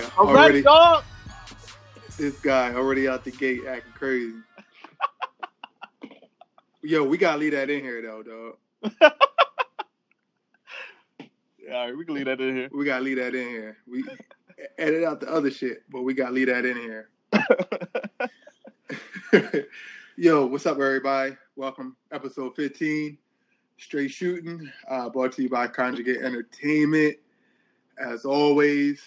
this guy I'm already. ready, dog. This guy already out the gate acting crazy. Yo, we gotta leave that in here though, dog. All right, we can leave that in here. We gotta leave that in here. We edit out the other shit, but we gotta leave that in here. Yo, what's up, everybody? Welcome, episode 15, Straight Shooting, uh, brought to you by Conjugate Entertainment. As always,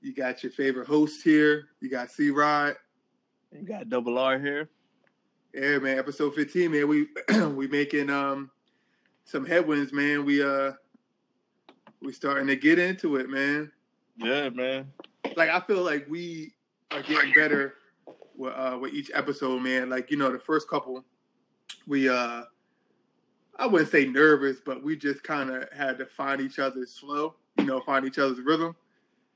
you got your favorite host here. You got C Rod. you got double R here. Yeah, man, episode 15, man. We we making um some headwinds, man. We uh we starting to get into it, man. Yeah, man. Like I feel like we are getting better with uh with each episode, man. Like, you know, the first couple we uh I wouldn't say nervous, but we just kind of had to find each other's flow, you know, find each other's rhythm.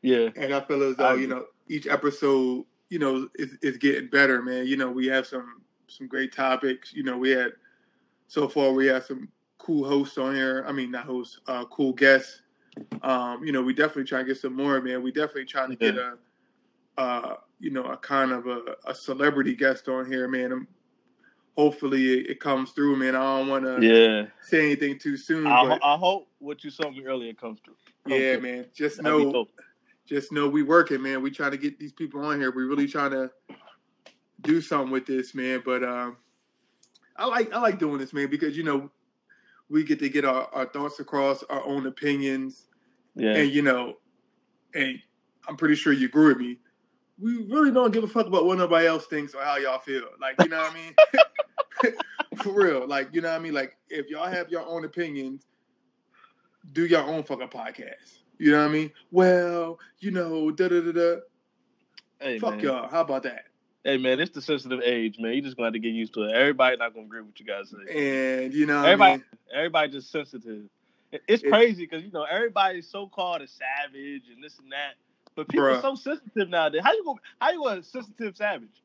Yeah, And I feel as though, I you know, each episode, you know, is, is getting better, man. You know, we have some some great topics. You know, we had so far we had some cool hosts on here. I mean, not hosts, uh, cool guests. Um, you know, we definitely try to get some more, man. We definitely trying to get a, uh, you know, a kind of a, a celebrity guest on here, man. And hopefully it, it comes through, man. I don't want to yeah. say anything too soon, I, but I hope what you told me earlier comes through. Comes yeah, through. man. Just know. Just know we working, man. We trying to get these people on here. We really trying to do something with this, man. But um, I like I like doing this, man, because you know we get to get our, our thoughts across, our own opinions, Yeah, and you know, and I'm pretty sure you agree with me. We really don't give a fuck about what nobody else thinks or how y'all feel. Like, you know what I mean? For real. Like, you know what I mean? Like, if y'all have your own opinions, do your own fucking podcast. You know what I mean? Well, you know, da da da da. hey, Fuck man. y'all. How about that? Hey, man, it's the sensitive age, man. You just gonna have to get used to it. Everybody not gonna agree with you guys say. And you know, Everybody- I mean? Everybody just sensitive. It's It- crazy because you know everybody's so called a savage and this and that, but people Bruh. are so sensitive nowadays. How you go? How you a sensitive savage?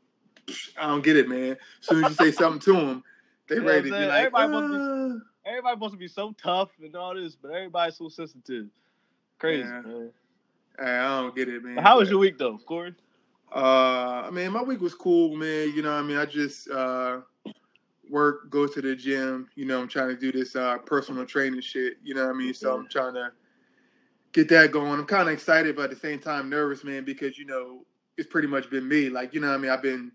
I don't get it, man. As soon as you say something to them, they You know ready to be like? Everybody must "Uh." Everybody's supposed to be so tough and all this, but everybody's so sensitive. Crazy. Yeah. Man. Hey, I don't get it, man. How was your week though, Corey? Uh, I mean, my week was cool, man. You know, what I mean, I just uh work, go to the gym. You know, I'm trying to do this uh personal training shit. You know what I mean? So I'm trying to get that going. I'm kind of excited, but at the same time nervous, man, because you know it's pretty much been me. Like, you know, what I mean, I've been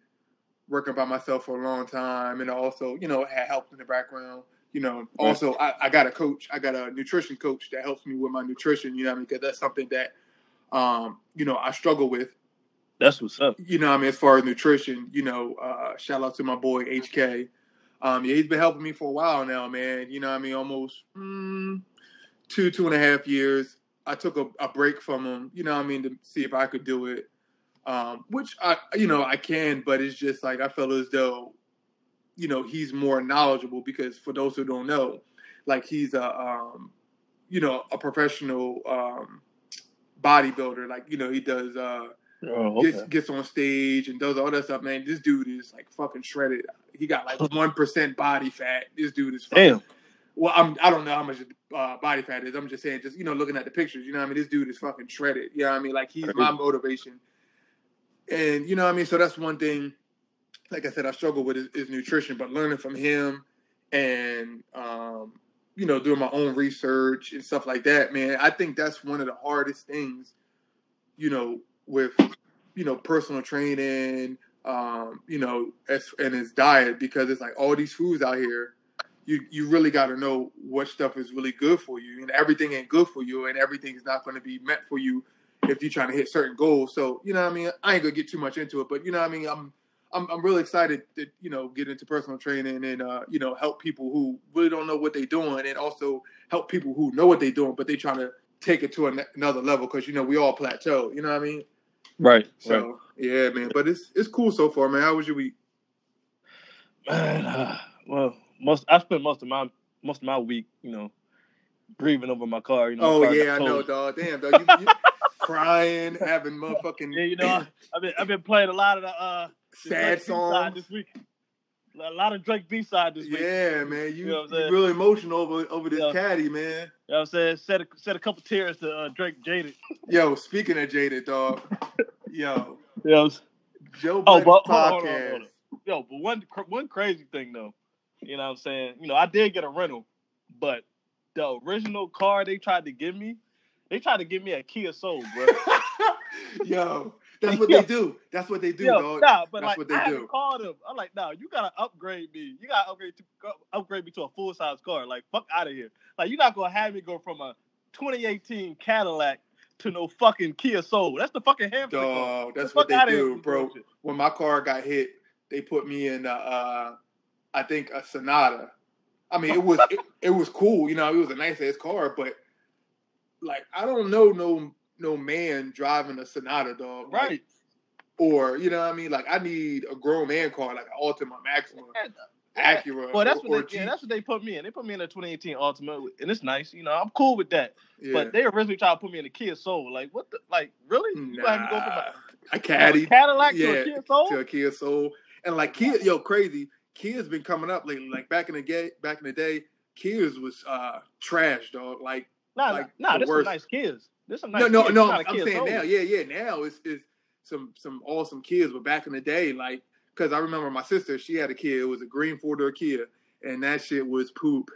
working by myself for a long time, and also, you know, had help in the background. You know, also I, I got a coach. I got a nutrition coach that helps me with my nutrition. You know, what I mean, because that's something that um, you know I struggle with That's what's up. you know, I mean, as far as nutrition, you know, uh, shout out to my boy HK. Um, yeah, he's been helping me for a while now, man. You know, I mean, almost mm, two, two and a half years. I took a, a break from him, you know, what I mean, to see if I could do it, um, which I, you know, I can, but it's just like I feel as though, you know, he's more knowledgeable because for those who don't know, like he's a, um, you know, a professional um, bodybuilder. Like, you know, he does. Uh, Oh, gets, okay. gets on stage and does all that stuff, man. This dude is like fucking shredded. He got like one percent body fat. This dude is fucking, Damn. well. I'm I don't know how much uh, body fat is. I'm just saying, just you know, looking at the pictures, you know, what I mean, this dude is fucking shredded. You know, what I mean, like he's my motivation. And you know, what I mean, so that's one thing. Like I said, I struggle with is, is nutrition, but learning from him and um, you know, doing my own research and stuff like that, man. I think that's one of the hardest things, you know, with you know personal training, um, you know, as, and his diet because it's like all these foods out here. You you really got to know what stuff is really good for you, and everything ain't good for you, and everything is not going to be meant for you if you're trying to hit certain goals. So you know, what I mean, I ain't gonna get too much into it, but you know, what I mean, I'm I'm I'm really excited to you know get into personal training and uh, you know help people who really don't know what they're doing, and also help people who know what they're doing, but they're trying to take it to an- another level because you know we all plateau. You know what I mean? Right. So right. yeah, man. But it's it's cool so far, man. How was your week? Man, uh, well, most I spent most of my most of my week, you know, grieving over my car. You know. Oh yeah, I know, dog. Damn, dog. You, you crying, having motherfucking Yeah, you know, I, I've been I've been playing a lot of the uh the sad songs. this week. a lot of Drake B side this week. Yeah, man. You, You know you saying? emotional over over this Yeah. caddy, man. You know what I'm saying? Said a, said a couple tears to uh, Drake Jaded. Yo, speaking of jaded dog, yo, You know what I'm saying? Joe Oh, Budden's but hold on, hold on, hold on. Yo, but one one crazy thing though, you know what I'm saying? You know, I did get a rental, but the original car they tried to give me, they tried to give me a Kia Soul, bro. yo, that's what they do. That's what they do, Yo, dog. nah, but That's like what they I do. to call them. I'm like, nah, you gotta upgrade me. You gotta upgrade to upgrade me to a full size car. Like, fuck out of here. Like, you're not gonna have me go from a 2018 Cadillac to no fucking Kia Soul. That's the fucking hamster. Dog, that's what they do, bro. bullshit. When my car got hit, they put me in, uh, uh I think a Sonata. I mean, it was it, it was cool, you know. It was a nice ass car, but like I don't know no no man driving a Sonata, dog. Like, Right. or you know what I mean? Like I need a grown man car, like an Altima Maxima, Acura, Well, that's or, what they yeah, that's what they put me in. They put me in a 2018 Ultima, and it's nice. You know, I'm cool with that. yeah. But they originally tried to put me in a Kia Soul. Like, what the? Like, really? You gonna go from Nah, a, a caddy Cadillac to yeah, a Kia Soul? to a Kia Soul, and like Kia, yo, crazy. Kia's been coming up lately. Like back in the day, back in the day, Kia's was uh trash, dog. Like Nah, like, nah, the this worst. nice Kias. This some nice no, no, no. I'm, a I'm Kia saying now, yeah, yeah. Now it's it's some some awesome kids, but back in the day, like, because I remember my sister, she had a kid. It was a green four door Kia, and that shit was poop.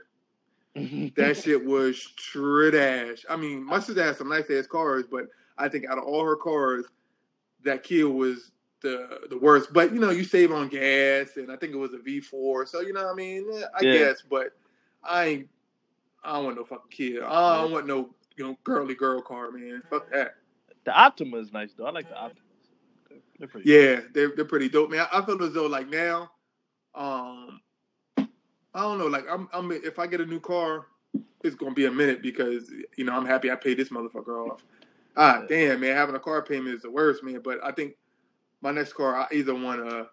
That shit was trash. I mean, my sister had some nice ass cars, but I think out of all her cars, that Kia was the the worst. But you know, you save on gas, and I think it was a V4. So you know, what I mean, eh, I Yeah. guess. But I ain't. I don't want no fucking Kia. I don't want no you know girly girl car, man. Fuck that. the Optima is nice though. I like the Optima. They're, they're pretty. Yeah, they're they're pretty dope, man. I feel as though like now, um, I don't know, like I'm I'm if I get a new car, it's gonna be a minute because you know I'm happy I paid this motherfucker off. Ah, damn, man, having a car payment is the worst, man. But I think my next car, I either want a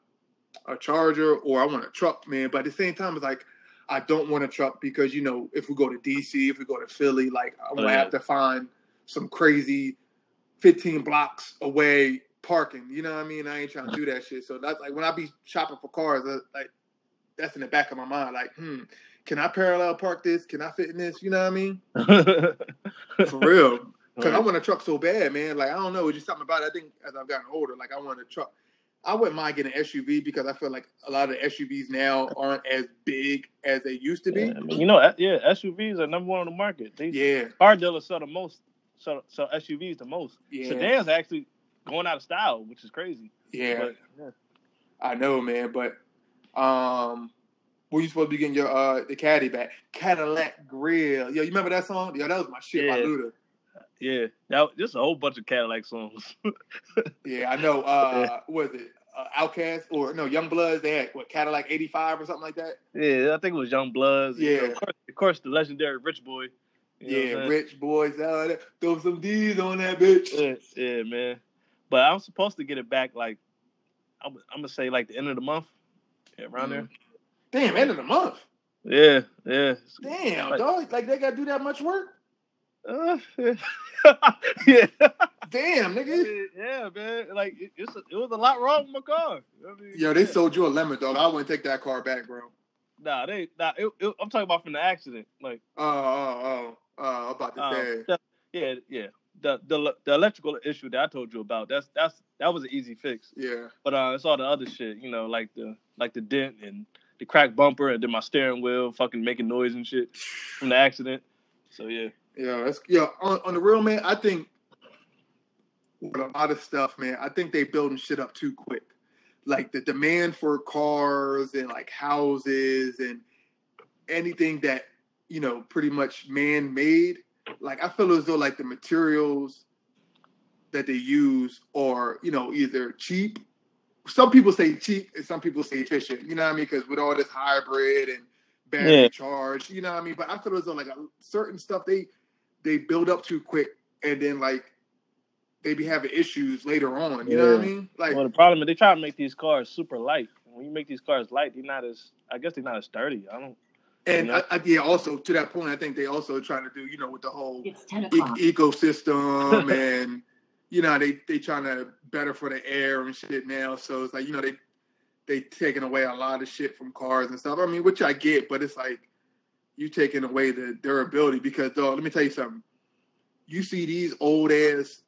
a Charger or I want a truck, man. But at the same time, it's like I don't want a truck because you know if we go to DC, if we go to Philly, like I'm gonna Oh, yeah. have to find some crazy 15 blocks away parking. You know what I mean? I ain't trying to do that shit. So that's like when I be shopping for cars, uh, like that's in the back of my mind. Like, hmm, can I parallel park this? Can I fit in this? You know what I mean? For real. Because I want a truck so bad, man. Like I don't know, it's just something about it. I think as I've gotten older, like I want a truck. I wouldn't mind getting an SUV because I feel like a lot of the SUVs now aren't as big as they used to be. Yeah, I mean, you know, uh, yeah, SUVs are number one on the market. They, Yeah, Car dealers sell the most, sell, sell SUVs the most. yeah, Sedans actually going out of style, which is crazy. yeah. But, yeah. I know, man. But um, were you supposed to be getting your uh the caddy back? Cadillac Grill. Yo, you remember that song? Yo, that was my shit by Yeah. Luda. Yeah, that just a whole bunch of Cadillac songs. Yeah, I know. Uh, what was it? Uh, OutKast or no YoungBloodZ? They had what Cadillac '85 or something like that. yeah, I think it was YoungBloodZ. you know, Yeah. of course, of course, the legendary Rich Boy. Yeah, rich boys out there. Throw some D's on that bitch. Yeah, yeah, man. But I'm supposed to get it back like I'm, I'm gonna say like the end of the month, yeah, around Mm. Damn, end of the month. Yeah, yeah. Damn, Like- dog. Like they gotta do that much work. Uh, yeah. Damn, nigga. yeah, man. Like it, it's a, it was a lot wrong with my car. I mean, Yo, they yeah. sold you a lemon, dog. I wouldn't take that car back, bro. Nah, they nah. It, it, I'm talking about from the accident. Like, Oh, oh, oh. Oh, I'm about to um, say. the- yeah, yeah. The, the the electrical issue that I told you about. That's that's that was an easy fix. Yeah. But uh, it's all the other shit. You know, like the like the dent and the cracked bumper and then my steering wheel fucking making noise and shit from the accident. So yeah. Yeah, that's yeah. On, on the real man, I think with a lot of stuff, man, I think they building shit up too quick. Like the demand for cars and like houses and anything that you know pretty much man made. Like I feel as though like the materials that they use are you know either cheap. Some people say cheap and some people say efficient. You know what I mean? Because with all this hybrid and battery Yeah. charge, you know what I mean. But I feel as though like a, certain stuff they they build up too quick and then like they be having issues later on. You know what I mean? Like Well, the problem is they try to make these cars super light. When you make these cars light, they're not as. I guess they're not as sturdy. I don't. and Yeah. I, I, yeah, also to that point, I think they also trying to do you know with the whole It's 10 e- ecosystem and you know they they trying to better for the air and shit now. So it's like you know they they taking away a lot of shit from cars and stuff. I mean, which I get, but it's like you taking away the durability because dog, let me tell you something. You see these old ass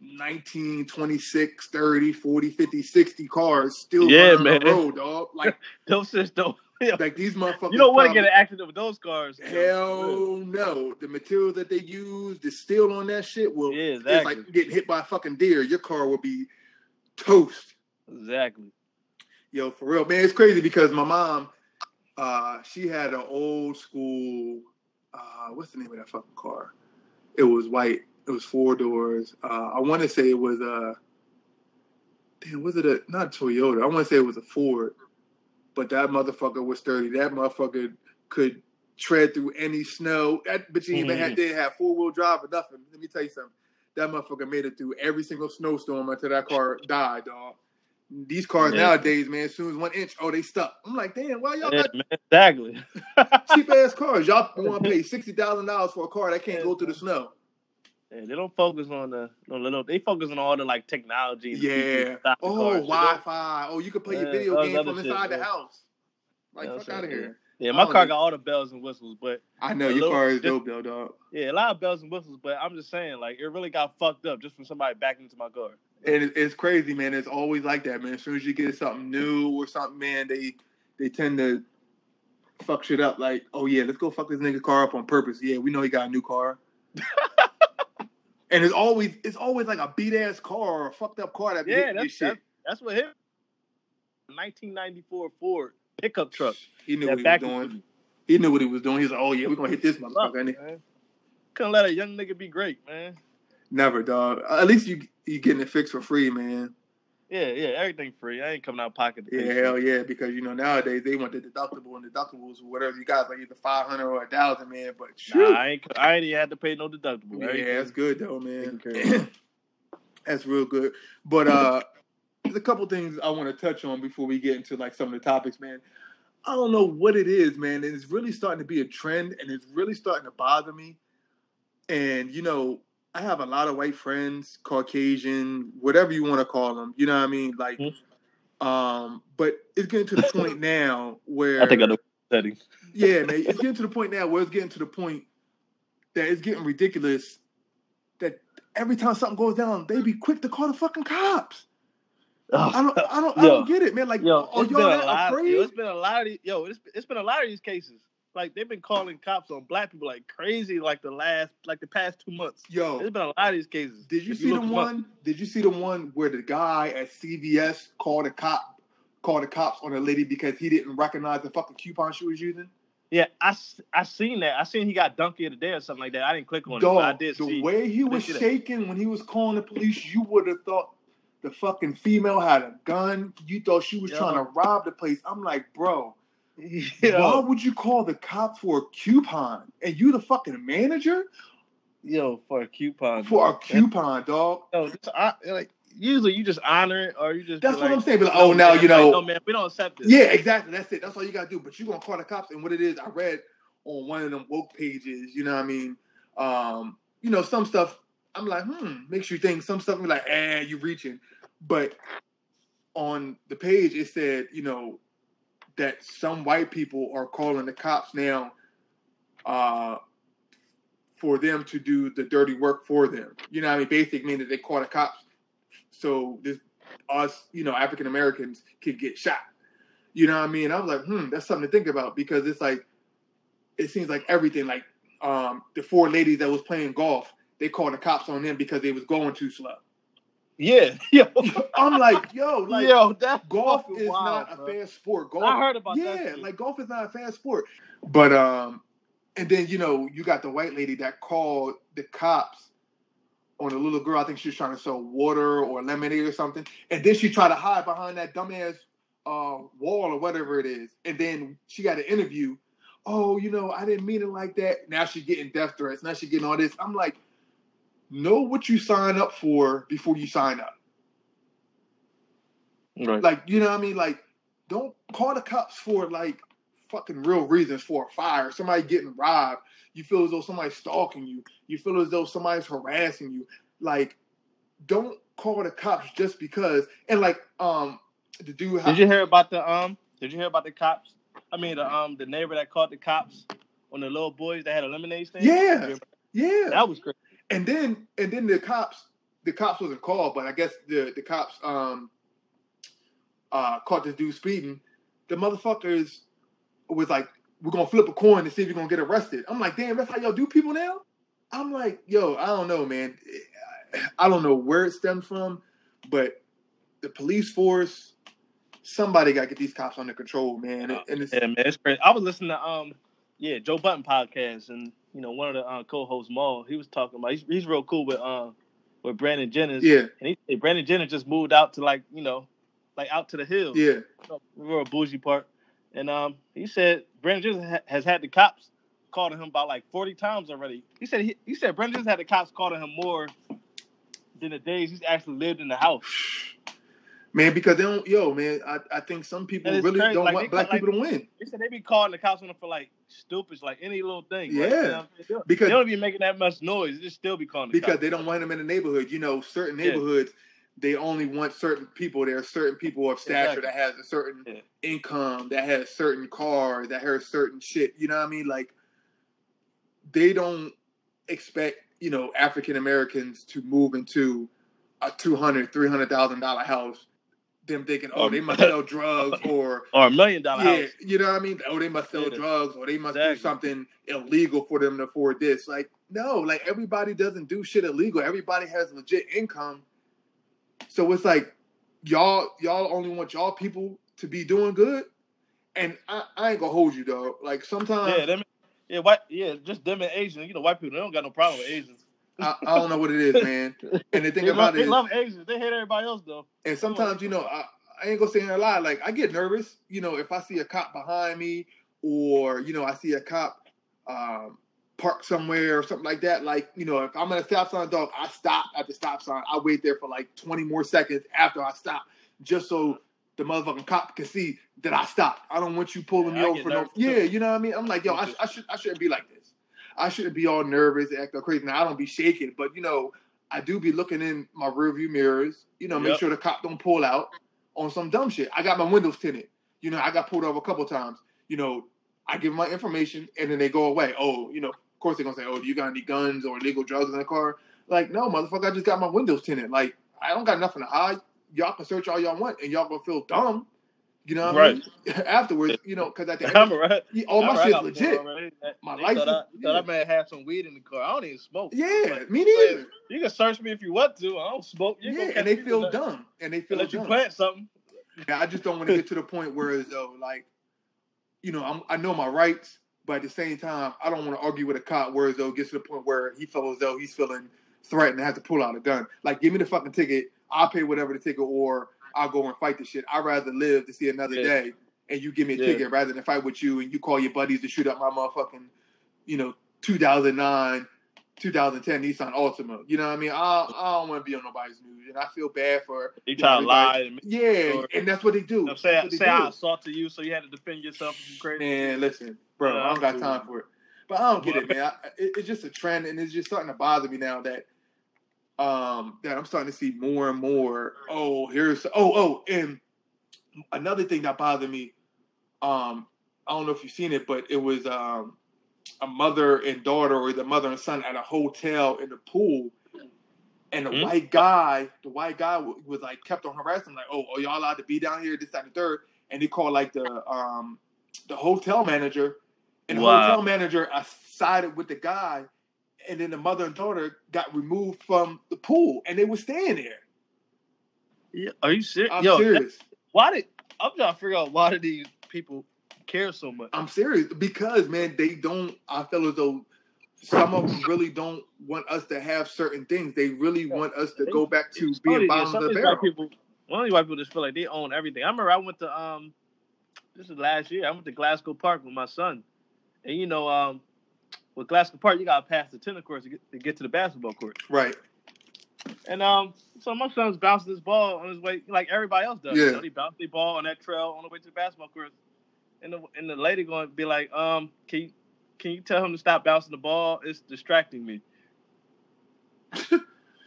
19, 26, 30, 40, 50, 60 cars still Yeah, man. the road, dog. Like Those just don't. Like these motherfuckers You don't want to get an accident with those cars. Hell no. The material that they use, the steel on that shit will Yeah, it's like getting hit by a fucking deer. Your car will be toast. Exactly. Yo, for real, man, it's crazy because my mom, uh, she had an old school, uh, what's the name of that fucking car? It was white. It was four doors. Uh, I want to say it was a, damn, was it a not a Toyota? I want to say it was a Ford, but that motherfucker was sturdy. That motherfucker could tread through any snow. That bitch even had didn't have four wheel drive or nothing. Let me tell you something. That motherfucker made it through every single snowstorm until that car died, dog. These cars Yeah. nowadays, man, as soon as one inch, oh, they stuck. I'm like, damn, why y'all Yeah, got man, exactly. cheap ass cars? Y'all want to pay sixty thousand dollars for a car that can't go through the snow? Yeah, they don't focus on the no little. They focus on all the like technology. and the features Yeah. Oh, car. So they- Wi-Fi. Oh, you can play your video game from inside shit, the yeah. house. Like, Yeah, fuck out of here. Yeah, my Oh, car got all the bells and whistles, but I know your little- car is just- dope though, dog. yeah, a lot of bells and whistles. But I'm just saying, like, it really got fucked up just from somebody backing into my car. And it's crazy, man. It's always like that, man. As soon as you get something new or something, man, they they tend to fuck shit up. Like, oh yeah, let's go fuck this nigga car up on purpose. Yeah, we know he got a new car. and it's always it's always like a beat ass car or a fucked up car that be Yeah, that's shit. that's, that's what hit. 1994 Ford pickup truck. He knew what he was doing. He knew what he was doing. He was like, oh yeah, we're gonna hit this motherfucker. And. Couldn't let a young nigga be great, man. Never, dog. At least you you getting it fixed for free, man. Yeah, yeah, everything free. I ain't coming out of pocket. Yeah, pay hell shit. yeah, because you know nowadays they want the deductible and deductibles or whatever you got, like either five hundred or a thousand, man. But Nah, I ain't. I ain't even had to pay no deductible. yeah, Everything- that's good though, man. taken care of. that's real good. But uh, there's a couple things I want to touch on before we get into like some of the topics, man. I don't know what it is, man. It's really starting to be a trend, and it's really starting to bother me. And you know, I have a lot of white friends, Caucasian, whatever you want to call them. You know what I mean? Like, Mhm. um, but it's getting to the point now where I think I know setting. yeah, man, it's getting to the point now where it's getting to the point that it's getting ridiculous. That every time something goes down, they be quick to call the fucking cops. Oh, I don't, I don't, I don't get it, man. Like, Yo, are it's been y'all a that lot. afraid? Yo, it's been a lot of these, yo. It's, it's been a lot of these cases. Like they've been calling cops on black people like crazy. Like the last, like the past two months. Yo, There's been a lot of these cases. Did you If see the look 'em up- one? Did you see the one where the guy at CVS called a cop, called the cops on a lady because he didn't recognize the fucking coupon she was using? Yeah, I, I seen that. I seen he got dunked the day or something like that. I didn't click on it, but I did the see. way he was shaking when he was calling the police, you would have thought the fucking female had a gun. You thought she was Yo. trying to rob the place. I'm like, bro, why would you call the cops for a coupon? And you the fucking manager yo, for a coupon. for a dog. coupon, dog? Yo, just, I, like usually you just honor it or you just. That's what like, I'm saying. Be like, no, oh, now man, you like, know. no man, we don't accept this. Yeah, exactly. That's it. That's all you gotta do. But you are gonna call the cops, and what it is, I read on one of them woke pages. You know what I mean? Um, you know, some stuff. I'm like, hmm, makes you think. Some stuff be like, eh, you reaching. But on the page, it said, you know, that some white people are calling the cops now, uh, for them to do the dirty work for them. You know what I mean? Basically, meaning that they call the cops so this us, you know, African Americans could get shot. You know what I mean? I was like, hmm, that's something to think about because it's like, it seems like everything, like um, the four ladies that was playing golf, they called the cops on them because they was going too slow. Yeah, yo, I'm like, yo, like yo, that's golf is wild, not bro. a fast sport. Golf, I heard about that. yeah, like golf is not a fast sport. But um, and then you know you got the white lady that called the cops on a little girl. I think she was trying to sell water or lemonade or something, and then she tried to hide behind that dumbass uh, wall or whatever it is. And then she got an interview. Oh, you know, I didn't mean it like that. Now she's getting death threats. Now she's getting all this. I'm like, know what you sign up for before you sign up. Right. Like, you know what I mean? Like, don't call the cops for like fucking real reasons for a fire, somebody getting robbed. You feel as though somebody's stalking you. You feel as though somebody's harassing you. Like, don't call the cops just because. And like, um, the dude. Did you hear about the um? Did you hear about the cops? I mean, the um, the neighbor that caught the cops on the little boys that had a lemonade stand. Yeah, yeah. That was crazy. And then and then the cops, the cops wasn't called, but I guess the the cops um uh caught this dude speeding. The motherfuckers was like, "We're gonna flip a coin to see if you're gonna get arrested." I'm like, "Damn, that's how y'all do people now." I'm like, "Yo, I don't know, man. I don't know where it stemmed from, but the police force." Somebody got to get these cops under control, man. And it's, yeah, man, it's crazy. I was listening to um, yeah, Joe Budden podcast, and you know, one of the uh, co-hosts, Mal, he was talking about he's, he's real cool with uh, with Brandon Jennings. Yeah, and he said Brandon Jennings just moved out to like you know, like out to the hills. Yeah, real bougie part, and um, he said Brandon Jennings ha- has had the cops calling him about like forty times already. He said he, he said Brandon Jennings had the cops calling him more than the days he's actually lived in the house. Man, because they don't, yo, man, I, I think some people really crazy. don't like, want black people like, to win. They said they be calling the cops on them for like stupid, like any little thing. Yeah, like, you know because they don't be making that much noise. They just still be calling. The because cops. they don't want them in the neighborhood. You know, certain neighborhoods, yeah. they only want certain people. There are certain people of stature exactly. that has a certain yeah. income, that has certain cars, that has certain shit. You know what I mean? Like, they don't expect you know African Americans to move into a two hundred, three hundred thousand dollar house them thinking, oh, um, they must sell drugs or or a million dollar yeah, house. You know what I mean? Oh, they must sell yeah. drugs or they must exactly. do something illegal for them to afford this. Like, no, like everybody doesn't do shit illegal. Everybody has legit income. So it's like y'all y'all only want y'all people to be doing good. And I, I ain't gonna hold you though. Like sometimes Yeah, them yeah, white yeah, just them and Asians. You know, white people they don't got no problem with Asians. I, I, don't know what it is, man. And the thing they about love, it they is, love Asians. They hate everybody else though. And sometimes, you know, I, I ain't gonna say a lie. Like I get nervous, you know, if I see a cop behind me, or you know, I see a cop um, park somewhere or something like that. Like, you know, if I'm at a stop sign, dog, I stop at the stop sign. I wait there for like 20 more seconds after I stop, just so the motherfucking cop can see that I stopped. I don't want you pulling yeah, me over for no. Yeah, you know what I mean. I'm like, yo, I, I should I shouldn't be like this. I shouldn't be all nervous, act all crazy. Now I don't be shaking, but you know, I do be looking in my rearview mirrors. You know, make yep. sure the cop don't pull out on some dumb shit. I got my windows tinted. You know, I got pulled over a couple times. You know, I give them my information and then they go away. Oh, you know, of course they're gonna say, "Oh, do you got any guns or illegal drugs in the car?" Like, no, motherfucker, I just got my windows tinted. Like, I don't got nothing to hide. Y'all can search all y'all want, and y'all gonna feel dumb. You know what right. I mean? Afterwards, you know, because at the end, I'm right. all my shit's legit. My life. Thought, I, yeah. thought I may have some weed in the car. I don't even smoke. Yeah, like, me neither. You can search me if you want to. I don't smoke. You yeah, and they feel dumb. And they feel let dumb. you plant something. Yeah, I just don't want to get to the point where as though like, you know, I'm, I know my rights, but at the same time, I don't want to argue with a cop where as though gets to the point where he feels as though he's feeling threatened and has to pull out a gun. Like, give me the fucking ticket. I'll pay whatever the ticket, or I'll go and fight the shit. I'd rather live to see another yeah. day and you give me a yeah. ticket rather than fight with you and you call your buddies to shoot up my motherfucking, you know, 2009, 2010 Nissan Altima. You know what I mean? I, I don't want to be on nobody's news, and I feel bad for. You try to lie. And yeah, sure. and that's what they do. You know, say say I assaulted you, so you had to defend yourself. Crazy. Man, listen, bro, yeah, I don't got time for it. But I don't get it, man. I, it, it's just a trend, and it's just starting to bother me now that um that I'm starting to see more and more. Oh, here's oh oh, and another thing that bothered me um, I don't know if you've seen it, but it was um, a mother and daughter, or the mother and son at a hotel in the pool, and the mm-hmm. white guy, the white guy was like kept on harassing, like, "Oh, are y'all allowed to be down here? This, that, and the third. And he called like the um, the hotel manager, and the wow. hotel manager I sided with the guy, and then the mother and daughter got removed from the pool, and they were staying there. Yeah, are you serious? I'm Yo, serious. Why did I'm trying to figure out why did these people care so much. I'm serious because man, they don't. I feel as though some of them really don't want us to have certain things. They really want us to go back to being bottom of the barrel. People, one of these white people just feel like they own everything. I remember I went to um, this is last year. I went to Glasgow Park with my son, and you know um, with Glasgow Park you gotta pass the tennis courts to get, to get to the basketball court. Right. And um, so my son's bouncing this ball on his way, like everybody else does. Yeah. You know, he bounced the ball on that trail on the way to the basketball court. And the and the lady going to be like, um, can you can you tell him to stop bouncing the ball? It's distracting me.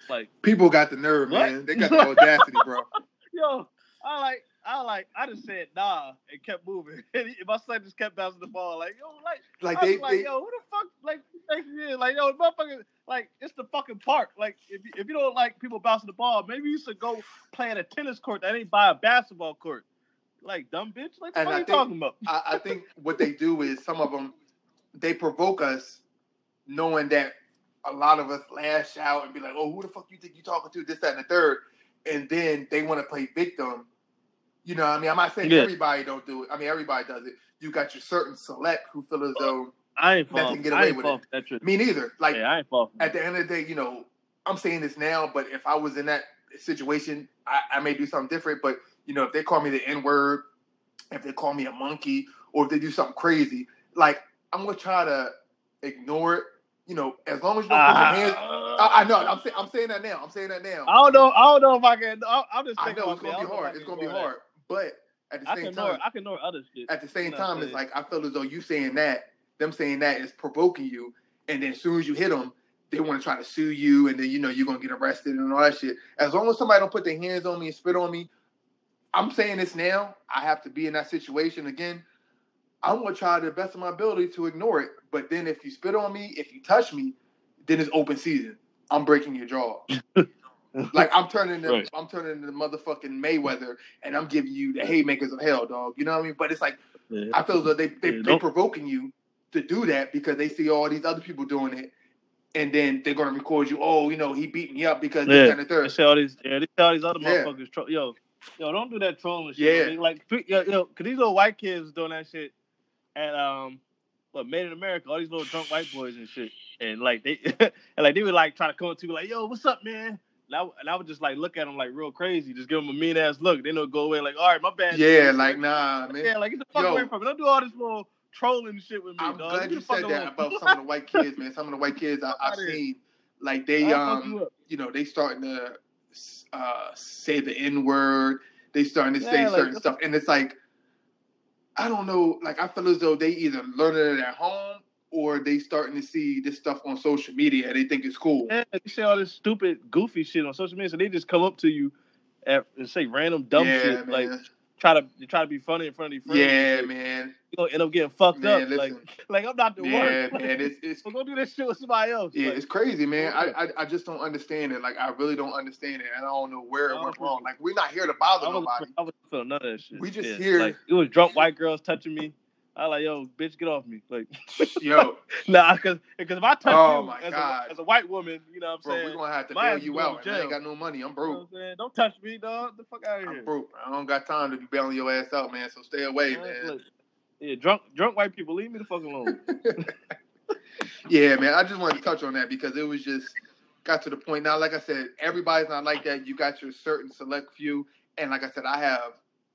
like people got the nerve, what? man. They got the audacity, bro. Yo, I like I like I just said nah and kept moving. And he, my son just kept bouncing the ball like yo like Like I they, was like they yo who the fuck like you you like yo motherfucker like it's the fucking park like if you, if you don't like people bouncing the ball maybe you should go play at a tennis court that ain't by a basketball court. Like dumb bitch like what are you think- talking about? I, I think what they do is some of them they provoke us, knowing that a lot of us lash out and be like, "Oh, who the fuck you think you talking to?" This, that, and the third, and then they want to play victim. You know, what I mean, I'm not saying Yeah. everybody don't do it. I mean, everybody does it. You got your certain select who feel as though I ain't That falling. can get I away ain't with it. me neither. Like yeah, I ain't falling. at the end of the day, you know, I'm saying this now, but if I was in that situation, I, I may do something different. But you know, if they call me the N word, if they call me a monkey, or if they do something crazy, like I'm gonna try to ignore it. You know, as long as you don't put your hands. Ah. I, I know. I'm saying. I'm saying that now. I'm saying that now. I don't know. I don't know if I can. I, I'm just I know it's gonna be I don't know if I hard. It's gonna be hard. But at the I can same ignore. time, I can ignore other shit. at the same You know what time, it's like I feel as though you saying that, them saying that is provoking you, and then as soon as you hit them, they want to try to sue you, and then you know you're gonna get arrested and all that shit. As long as somebody don't put their hands on me and spit on me, I'm saying this now. I have to be in that situation again. I'm gonna try the best of my ability to ignore it. But then if you spit on me, if you touch me, then it's open season. I'm breaking your jaw. like I'm turning the Right. I'm turning the motherfucking Mayweather, and I'm giving you the haymakers of hell, dog. You know what I mean? But it's like Yeah. I feel as though they they they provoking you to do that because they see all these other people doing it, and then they're gonna record you. Oh, you know, he beat me up because Yeah. this and the They third. all these. Yeah, they all these other Yeah. motherfuckers. Tro- yo, yo, don't do that trolling shit. Yeah. Like, yo, yo, cause these little white kids doing that shit, and um, what Made in America, all these little drunk white boys and shit, and like they, and like they would like try to come up to me like, yo, what's up, man? And I, and I would just like look at them like real crazy, just give them a mean ass look. Then they'll go away like, all right, my bad. Yeah, dude." like nah, man. yeah, like get the fuck Yo. away from me. Don't do all this little trolling shit with me, I'm dog. glad you me the fuck said that about some of the white kids, man. Some of the white kids I, I've seen, like they I'll you um, you know, they starting to uh say the n word. They starting to say like, certain stuff, and it's like I don't know. Like I feel as though they either learned it at home or they starting to see this stuff on social media. and They think it's cool. Yeah, they say all this stupid, goofy shit on social media, so they just come up to you and and say random dumb yeah, shit, man. like try to try to be funny in front of your friends. yeah, shit. man. You gonna end up getting fucked Man, up. listen. Like, like I'm not the one. Yeah, man. It's it's so go do that shit with somebody else. Yeah, Like, it's crazy, man. I, I I just don't understand it. Like I really don't understand it, and I don't know where it went wrong. Like we're not here to bother I nobody. I wasn't feeling none of that shit. We just yeah. here- Like it was drunk white girls touching me. I like, yo, bitch, get off me. Like, Yo, nah, because because if I touch Oh, you my as God. a, as a white woman, you know what I'm bro, saying? we're gonna have to bail you out. to I ain't got no money. I'm You know broke. what I'm? Don't touch me, dog. The fuck out of here. I'm broke. I don't got time to be bailing your ass out, man. So stay away, Man, man. look, Yeah, drunk drunk white people, leave me the fuck alone. yeah, man. I just wanted to touch on that because it was just got to the point. Now, like I said, everybody's not like that. You got your certain select few, and like I said, I have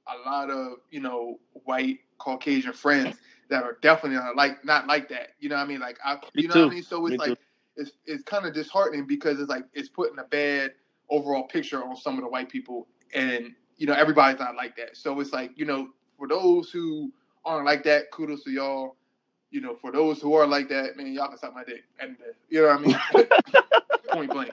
a lot of you know white Caucasian friends that are definitely not like not like that. You know what I mean? Like I, Me you know what I mean? So it's Me like it's it's kind of disheartening because it's like it's putting a bad overall picture on some of the white people, and you know everybody's not like that. So it's like you know for those who aren't like that, kudos to y'all. You know, for those who are like that, man, y'all can suck my dick. And uh, you know what I mean? Point blank.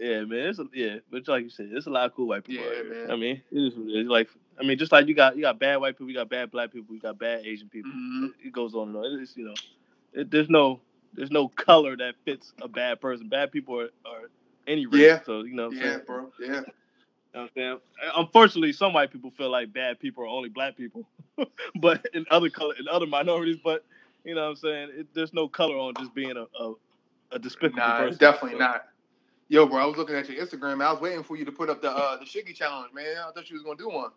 yeah, man. It's a, yeah, but like you said, it's a lot of cool white people. Yeah, man. I mean, it is it is. like I mean, just like you got you got bad white people, you got bad black people, you got bad Asian people. Mhm. It goes on and on. It's you know, it, there's no there's no color that fits a bad person. Bad people are, are any race. Yeah. So you know, what I'm Yeah, saying? bro. Yeah. You know I'm saying? Unfortunately, some white people feel like bad people are only black people, but in other color, in other minorities. But you know what I'm saying? It, there's no color on just being a a, a despicable Nah, person. definitely So, not. Yo, bro, I was looking at your Instagram. I was waiting for you to put up the uh, the Shiggy challenge, man. I thought you was gonna do one.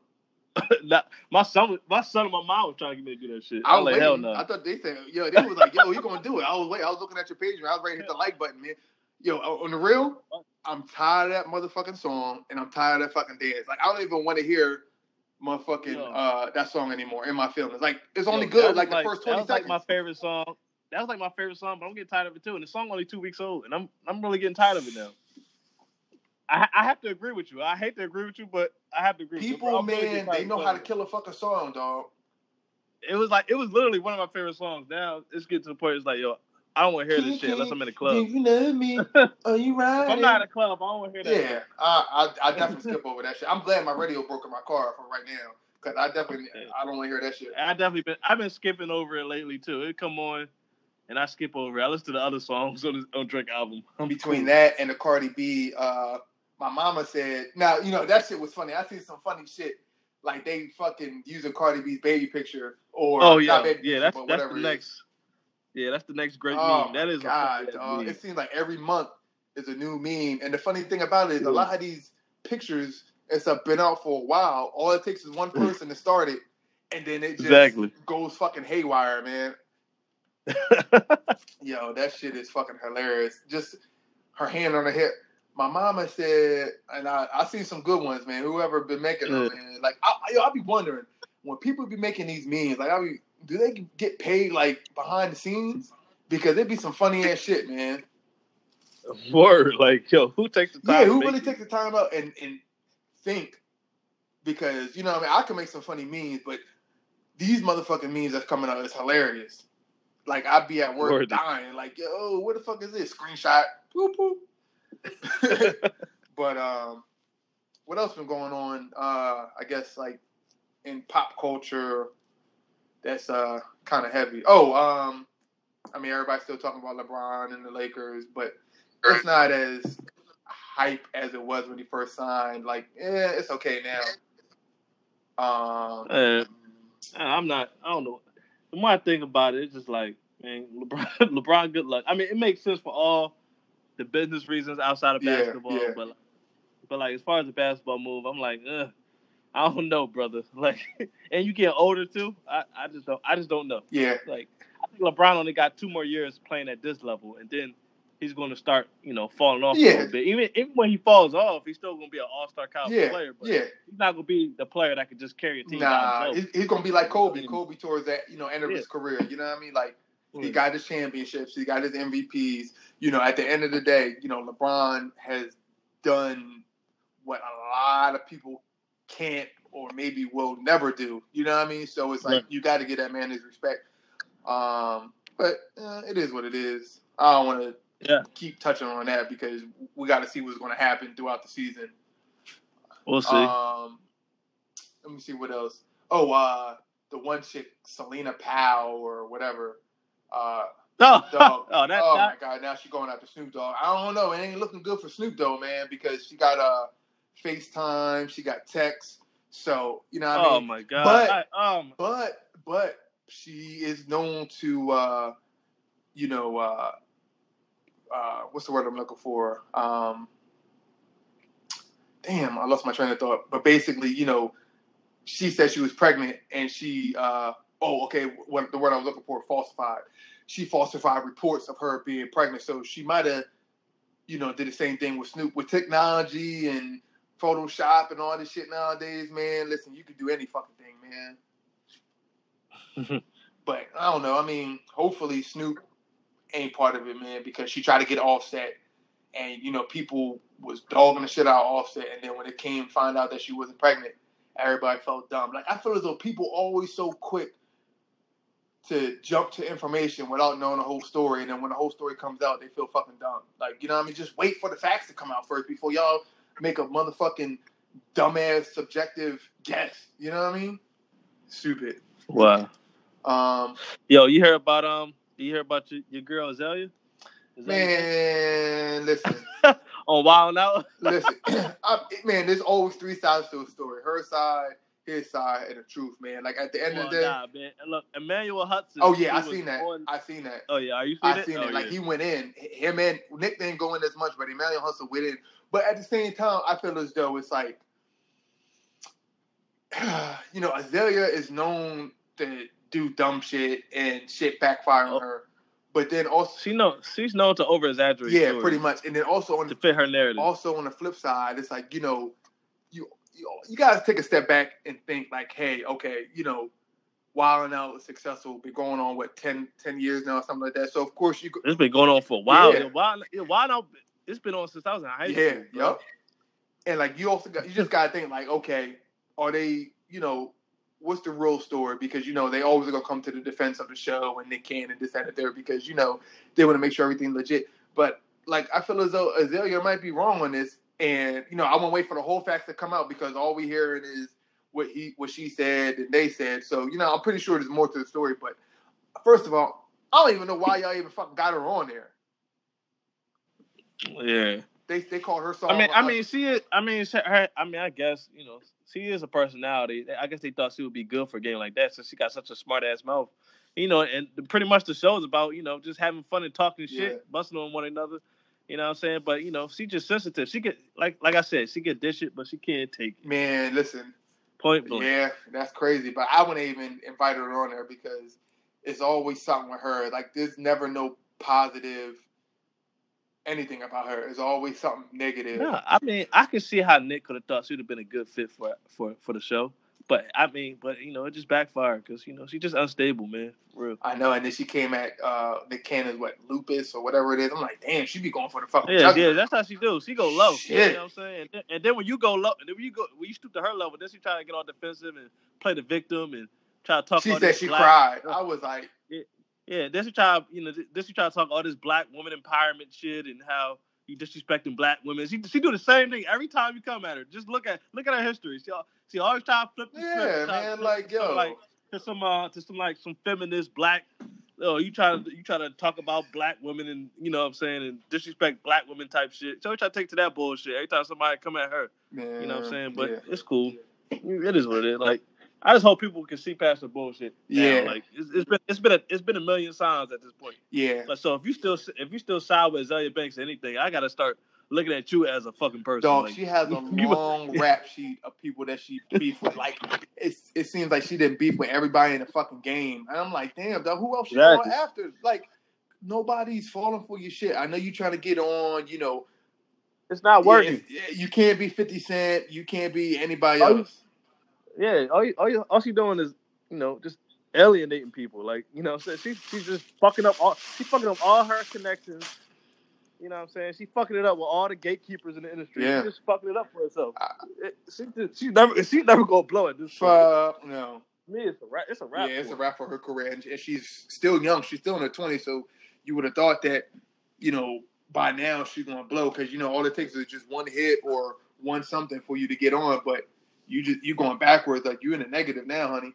Nah, my son, my son and my mom was trying to get me to do that shit. I I was like, hell no. I thought they said, yo, they was like, yo, you gonna do it. I was waiting. I was looking at your page, and I was ready to hit the like button, man. Yo, on the real, I'm tired of that motherfucking song, and I'm tired of that fucking dance. Like, I don't even want to hear motherfucking Yo. uh, that song anymore in my feelings. Like, it's only Yo, good was like the first that twenty was seconds. like my favorite song. That was like my favorite song, but I'm getting tired of it too. And the song only two weeks old, and I'm I'm really getting tired of it now. I I have to agree with you. I hate to agree with you, but I have to agree. with you. People, man, they know how to kill a fucking song, dog. It was like it was literally one of my favorite songs. Now it's getting to the point. It's like yo, I don't want to hear this shit unless I'm in the club. You know me? Are you right? If I'm not in a club, I don't want to hear that. Yeah, I, I, I definitely skip over that shit. I'm glad my radio broke in my car for right now because I definitely I don't want to hear that shit. I definitely been I've been skipping over it lately too. It come on, and I skip over it. I listen to the other songs on the on Drake album. I'm Between cool. that and the Cardi B, uh, my mama said, now you know that shit was funny. I seen some funny shit like they fucking using Cardi B's baby picture or Oh yeah, baby yeah. That's that's whatever the next. Yeah, that's the next great Oh meme. That is God, meme. It seems like every month is a new meme. And the funny thing about it is, a lot of these pictures, it's uh, been out for a while. All it takes is one person to start it, and then it just Exactly. goes fucking haywire, man. Yo, that shit is fucking hilarious. Just her hand on her hip. My mama said, and I I seen some good ones, man. Whoever been making them, man. Like I, I, yo, I be wondering when people be making these memes, like I be, do they get paid like behind the scenes? Because it'd be some funny ass shit, man. Word, like yo, who takes the time? Yeah, who really it? takes the time out and, and think? Because you know, what I mean, I can make some funny memes, but these motherfucking memes that's coming out is hilarious. Like I'd be at work Word. dying, like, yo, what the fuck is this? Screenshot, boop boop. but um, what else been going on? Uh, I guess like in pop culture, that's uh kind of heavy. Oh, um, I mean, everybody's still talking about LeBron and the Lakers, but it's not as hype as it was when he first signed. Like, yeah, it's okay now. Um, Uh, I'm not. I don't know. The more I think about it, it's just like, man, LeBron. LeBron, good luck. I mean, it makes sense for all the business reasons outside of basketball, yeah. but but like as far as the basketball move, I'm like, Ugh, I don't know, brother. Like, and you get older too. I, I just don't. I just don't know. yeah, Like, I think LeBron only got two more years playing at this level, and then he's going to start, you know, falling off a Yeah. little bit. Even even when he falls off, he's still going to be an All Star caliber yeah, player, but yeah. he's not going to be the player that could just carry a team Nah, he's, he's gonna be like Kobe. Kobe towards that, you know, end of Yeah. his career. You know what I mean? Like he got his championships, he got his MVPs. You know, at the end of the day, you know, LeBron has done what a lot of people can't or maybe will never do. You know what I mean? So it's like Right. you got to get that man his respect. Um, but uh, it is what it is. I don't want to Yeah. keep touching on that because we got to see what's going to happen throughout the season. We'll see. Um, let me see what else. Oh, uh, the one chick, Celina Powell or whatever. Uh, dog. oh, that, oh that my God! Now she's going after Snoop Dogg. I don't know. It ain't looking good for Snoop Dogg, man, because she got uh, FaceTime, she got text. So you know, what I oh mean, my god. but- I, um, but but she is known to, uh, you know, uh, uh, what's the word I'm looking for? Um, damn, I lost my train of thought. But basically, you know, she said she was pregnant, and she, uh, oh, okay, what the word I was looking for, falsified. She falsified reports of her being pregnant, so she might have, you know, did the same thing with Snoop with technology and Photoshop and all this shit nowadays, man. Listen, you can do any fucking thing, man. But I don't know. I mean, hopefully Snoop ain't part of it, man, because she tried to get Offset, and you know people was dogging the shit out of Offset, and then when it came, find out that she wasn't pregnant, everybody felt dumb. Like I feel as though people always so quick to jump to information without knowing the whole story, and then when the whole story comes out, they feel fucking dumb. Like you know, what I mean, just wait for the facts to come out first before y'all make a motherfucking dumbass subjective guess. You know what I mean? Stupid. wow. Um, Yo, you hear about um? You hear about your, your girl Azealia? Is man, listen, on Wild Out. listen, I, man. There's always three sides to a story: her side, his side, and the truth, man. Like at the end Well, of the day. nah, man. Look, Emmanuel Hudson. Oh yeah, I seen that. on- I seen that. oh yeah, are you seen I it? seen oh, it. Like yeah. he went in. Him and Nick didn't go in as much, but Emmanuel Hudson went in. But at the same time, I feel as though it's like, you know, Azealia is known to do dumb shit and shit backfire on Oh. her. But then also, She know she's known to over exaggerate. yeah, pretty much. And then also on to the fit her narrative. also on the flip side, it's like you know, you you guys take a step back and think like, hey, okay, you know, Wild and Out is successful, been going on what 10, 10 years now, something like that. So of course you go, It's been going on for a while. Yeah. Yeah. Wild, yeah, Wild Out. It's been on since I was in high yeah, school. bro. yep. And like you also got, you just gotta think like, okay, are they, you know, what's the real story? Because you know they always are gonna come to the defense of the show and Nick Cannon this that and there because you know they want to make sure everything legit. But like I feel as though Azealia might be wrong on this, and you know I want to wait for the whole facts to come out because all we hearing is what he what she said and they said. So you know I'm pretty sure there's more to the story. But first of all, I don't even know why y'all even fucking got her on there. Yeah. They they called her song. I mean, I mean, she is. I mean, she- her. I mean, I guess you know, she is a personality. I guess they thought she would be good for a game like that, since she got such a smart ass mouth. You know, and pretty much the show is about you know just having fun and talking shit, Yeah. busting on one another. You know what I'm saying? But you know, she just sensitive. She get like like I said, she get dish it, but she can't take it. man, listen, Point blank. yeah, that's crazy. But I wouldn't even invite her on there because it's always something with her. Like there's never no positive anything about her. It's always something negative. No, I mean, I can see how Nick could have thought she'd have been a good fit for for for the show. But I mean, but you know, it just backfired because you know she's just unstable, man. Real. I know, and then she came at uh Nick Cannon's what lupus or whatever it is. I'm like, damn, she be going for the fucking Yeah, yeah, that's how she do. She go low. Shit. You know what I'm saying? And then, and then when you go low, and then when you go, when you stoop to her level, then she try to get all defensive and play the victim and try to talk. She said she black- cried. I was like, Yeah, then she try, you know, then she try to talk all this black woman empowerment shit and how you disrespecting black women. She she do the same thing every time you come at her. Just look at look at her history. She she always try to flip the script. yeah, man, like to some, yo, like to some uh to some like some feminist black. Oh, you try to you try to talk about black women and you know what I'm saying and disrespect black women type shit. So we try to take to that bullshit every time somebody come at her. man, You know what I'm saying? But yeah. it's cool. It is what it is. Like I just hope people can see past the bullshit. now. Yeah. Like it's, it's been it's been a it's been a million signs at this point. yeah. Like so if you still if you still side with Azealia Banks or anything, I gotta start looking at you as a fucking person. Dog, like, she has a long rap sheet of people that she beef with. Like, it's, it seems like she didn't beef with everybody in the fucking game. And I'm like, damn, dog, who else she Exactly. going after? Like, nobody's falling for your shit. I know you trying to get on, you know. it's not working. yeah, You can't be 50 Cent. You can't be anybody else. Yeah, all you, all, you, all she doing is you know just alienating people. Like you know, what she she's just fucking up all she's fucking up all her connections. You know what I'm saying? She's fucking it up with all the gatekeepers in the industry. Yeah. She's just fucking it up for herself. I- It- she just, she never she's never gonna blow it. This point. Fuck, no. To me, it's a rap. It's a rap. yeah, it's a for her. wrap for her career. And and she's still young. She's still in her 20s. So you would have thought that, you know, by now she's going to blow because, you know, all it takes is just one hit or one something for you to get on. But you just, you going backwards. Like, you in the negative now, honey.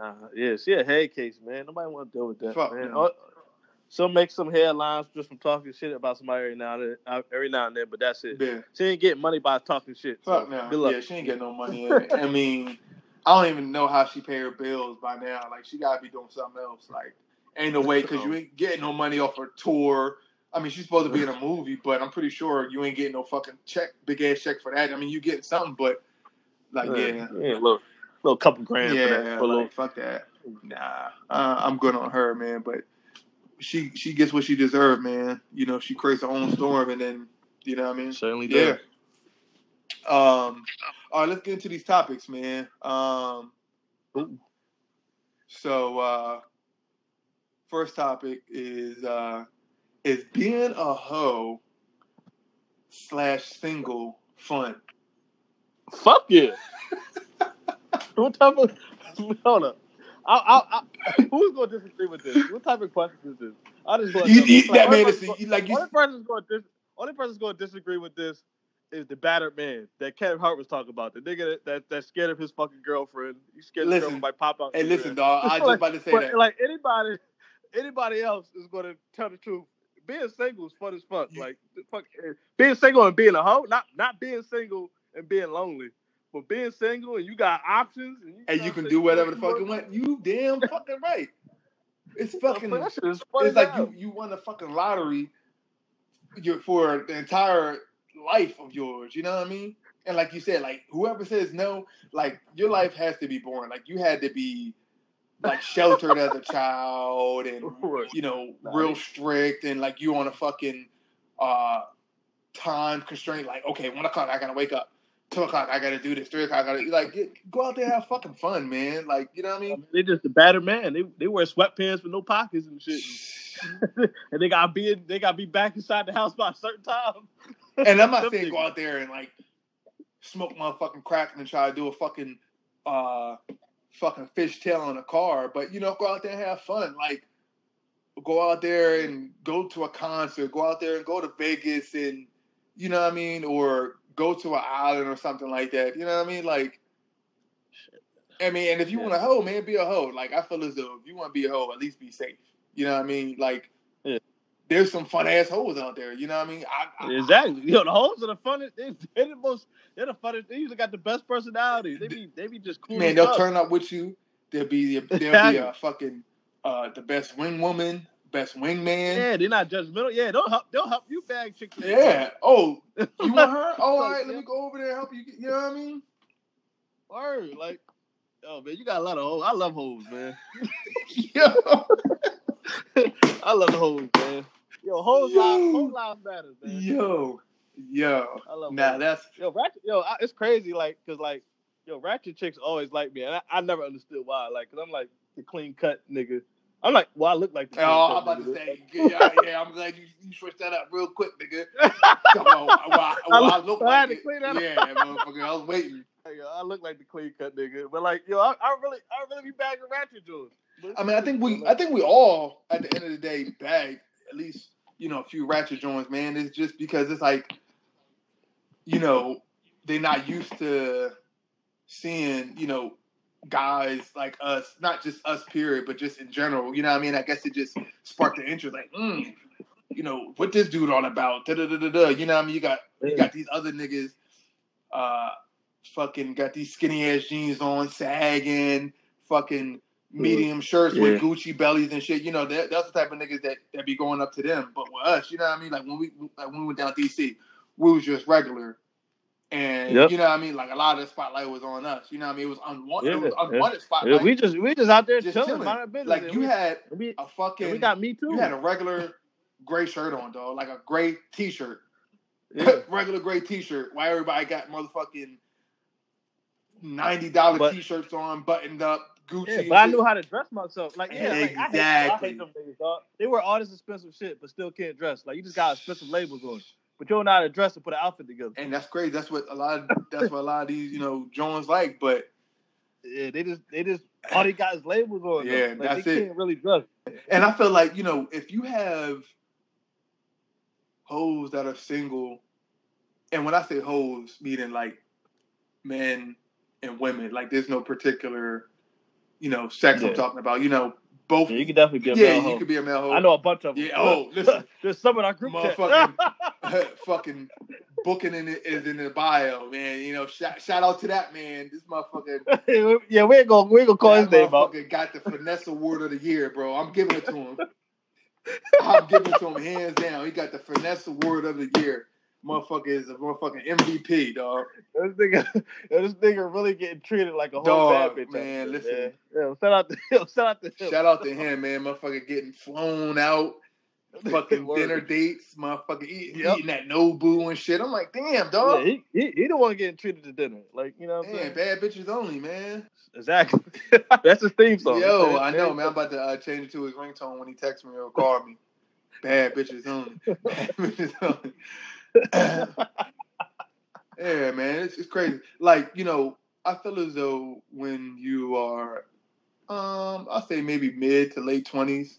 Uh, yeah, she a head case, man. Nobody want to deal with that, Fuck man. no. Oh, She'll make some headlines just from talking shit about somebody every now and then, uh, every now and then, but that's it. Yeah. She ain't getting money by talking shit. So Fuck no. good luck. Yeah, she ain't getting no money. I mean, I don't even know how she pay her bills by now. Like, she got to be doing something else. Like, ain't no way because you ain't getting no money off her tour. I mean, she's supposed to be in a movie, but I'm pretty sure you ain't getting no fucking check, big ass check for that. I mean, you getting something, but like, yeah, yeah, little, little couple grand yeah, for that. For a like, little, fuck that. Nah, uh, I'm good on her, man. But she she gets what she deserved, man. You know, she creates her own storm, and then you know what I mean. certainly Yeah. does. Um. All right, let's get into these topics, man. Um. Ooh. So, uh, first topic is uh, is being a hoe slash single fun. Fuck yeah. what type of hold up? I, I, I, who's gonna disagree with this? What type of question is this? I just want You, to you, that man is like you. only person's going to dis, only person's going to disagree with this is the battered man that Kevin Hart was talking about. The nigga that, that that's scared of his fucking girlfriend. He's scared of his Listen. girlfriend pop out. Hey, listen, dog. I just Like- about to say but that. like anybody, anybody else is going to tell the truth. Being single is fun as fuck. Like fuck, eh, being single and being a hoe, not not being single and being lonely, but being single and you got options and you, and you can do whatever the fuck you want- want. You damn fucking right. It's fucking. That shit is fun It's as like hell. you you won a fucking lottery. you for the entire life of yours. You know what I mean? And like you said, like whoever says no, like your life has to be boring. Like you had to be like sheltered as a child and you know real strict and like you on a fucking uh time constraint. Like okay, one o'clock I gotta wake up. Two o'clock I gotta do this. Three o'clock I gotta like get, go out there and have fucking fun, man. Like you know what I I mean? mean, they just a battered man. They they wear sweatpants with no pockets and shit, and they got to be in, they got to be back inside the house by a certain time. And I'm not saying go out there and like smoke motherfucking crack and then try to do a fucking uh fucking fishtail in a car, but you know, go out there and have fun. Like go out there and go to a concert, go out there and go to Vegas and you know what I mean, or go to an island or something like that. You know what I mean? Like I mean, and if you Yeah. want a hoe, man, be a hoe. Like I feel as though if you want to be a hoe, at least be safe. You know what I mean? Like Yeah. there's some fun ass hoes out there. You know what I mean? I, I, Exactly. Yo, the hoes are the funnest. They, they're the most. They're the funnest. They usually got the best personality. They be. They be just cool. man, they'll fuck. turn up with you. They'll be there'll be a fucking uh the best wing woman, best wingman. Yeah, they're not judgmental. Yeah, they'll help. They'll help you bag chicks. Yeah. Oh, you want her? Oh, all right. Let me go over there and help you. get- You know what I mean? Word, like, oh man, you got a lot of hoes. I love hoes, man. Yo. I love the hoes, man. Yo, hoes Yo. lives, hoes lives matters, man. Yo. Yo. I love. Nah, hoes. that's yo, ratchet. Yo, I, it's crazy, like, cause like, yo, ratchet chicks always like me, and I, I never understood why. Like, cause I'm like the clean cut nigga. I'm like, well, I look like the Oh, I'm cut about to say, yeah, yeah, I'm glad you, you switched that up real quick, nigga. Come on, well, I, well, I look I like to it. clean that up. Yeah, motherfucker, I was waiting. Yo, I look like the clean cut nigga, but like, yo, I, I really, I really be bagging ratchet joints. I mean, I think we, I think we all, at the end of the day, bag at least, you know, a few ratchet joints, man. It's just because it's like, you know, they're not used to seeing, you know, guys like us, not just us, period, but just in general. You know what I mean? I guess it just sparked the interest, like, mm, you know, what this dude all about? Da da da da da. You know what I mean? You got you got these other niggas, uh, fucking got these skinny ass jeans on, sagging, fucking medium shirts with Gucci bellies and shit. You know, that, that's the type of niggas that, that be going up to them. But with us, you know what I mean? Like when we like when we went down DC, we was just regular. And Yep. you know what I mean? Like a lot of the spotlight was on us. You know what I mean? It was unwanted, it was Yeah, yeah. unwanted Yeah, spotlight. we just, we just out there just chilling, chilling. business. Like you we, had we, a fucking we got me too. you had a regular gray shirt on, dog, like a gray t-shirt. yeah. regular gray t-shirt Why everybody got motherfucking ninety dollar t-shirts on, buttoned up, Gucci. Yeah, but I knew how to dress myself. Like, yeah, like, I, hate, I Exactly. hate them niggas, dog. They wear all this expensive shit, but still can't dress. Like, you just got expensive labels on, but you don't know how to dress and put an outfit together. and that's crazy. That's what a lot. Of, that's what a lot of these, you know, Jones like. But Yeah, they just, they just, all they got is labels on. Yeah, like, that's they it. can't really dress. and I feel like you know, if you have hoes that are single, and when I say hoes, meaning like men and women, like there's no particular, you know, sex I'm talking about. You know, both. Yeah, you can definitely be a yeah, male you hoe. could be a male hoe. I know a bunch of them. Yeah, oh, listen. There's some in our group chat. Fucking booking in it is in the bio, man. You know, shout, shout out to that man. This motherfucker, yeah, we ain't gonna, we ain't gonna call his name out. got the finesse award of the year, bro. I'm giving it to him. I'm giving it to him hands down. He got the finesse award of the year. Motherfucker is a motherfucking MVP, dog. This nigga, this nigga really getting treated like a whole Dog, bad bitch. man, listen. man. Yo, shout out to yo, shout out to him. Shout out to him, man. Motherfucker getting flown out, fucking dinner dates, motherfucker eating, Yep. eating at Nobu and shit. I'm like, damn, Yeah, dog. he, he, don't want one getting treated to dinner. Like you know what I'm Man, saying? bad bitches only, man. Exactly. That's his theme song. Yo, I know, man. I'm about to uh, change it to his ringtone when he texts me or call me. Bad bitches only. Bad bitches only. yeah, man, it's, it's crazy. Like you know, I feel as though when you are, um, I'll say maybe mid to late twenties,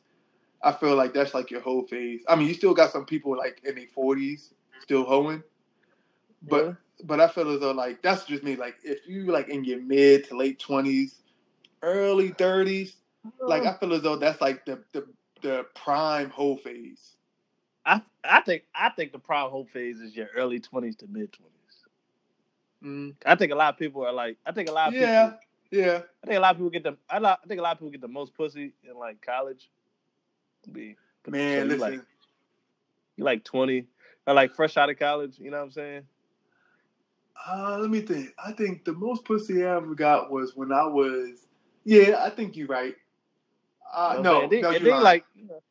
I feel like that's like your whole phase. I mean, you still got some people like in their forties still hoeing, but Yeah. but I feel as though like that's just me. Like if you like in your mid to late twenties, early thirties, like I feel as though that's like the the the prime hoe phase. I I think I think the prime hoe phase is your early twenties to mid twenties. Mm. I think a lot of people are like I think a lot of Yeah, people yeah. I think a lot of people get the I, I think a lot of people get the most pussy in like college. Be Man, so listen. like you like twenty or like fresh out of college. You know what I'm saying? uh, let me think. I think the most pussy I ever got was when I was. Yeah, I think you're right. Uh, You know what no, I'm saying? no, you're like you know,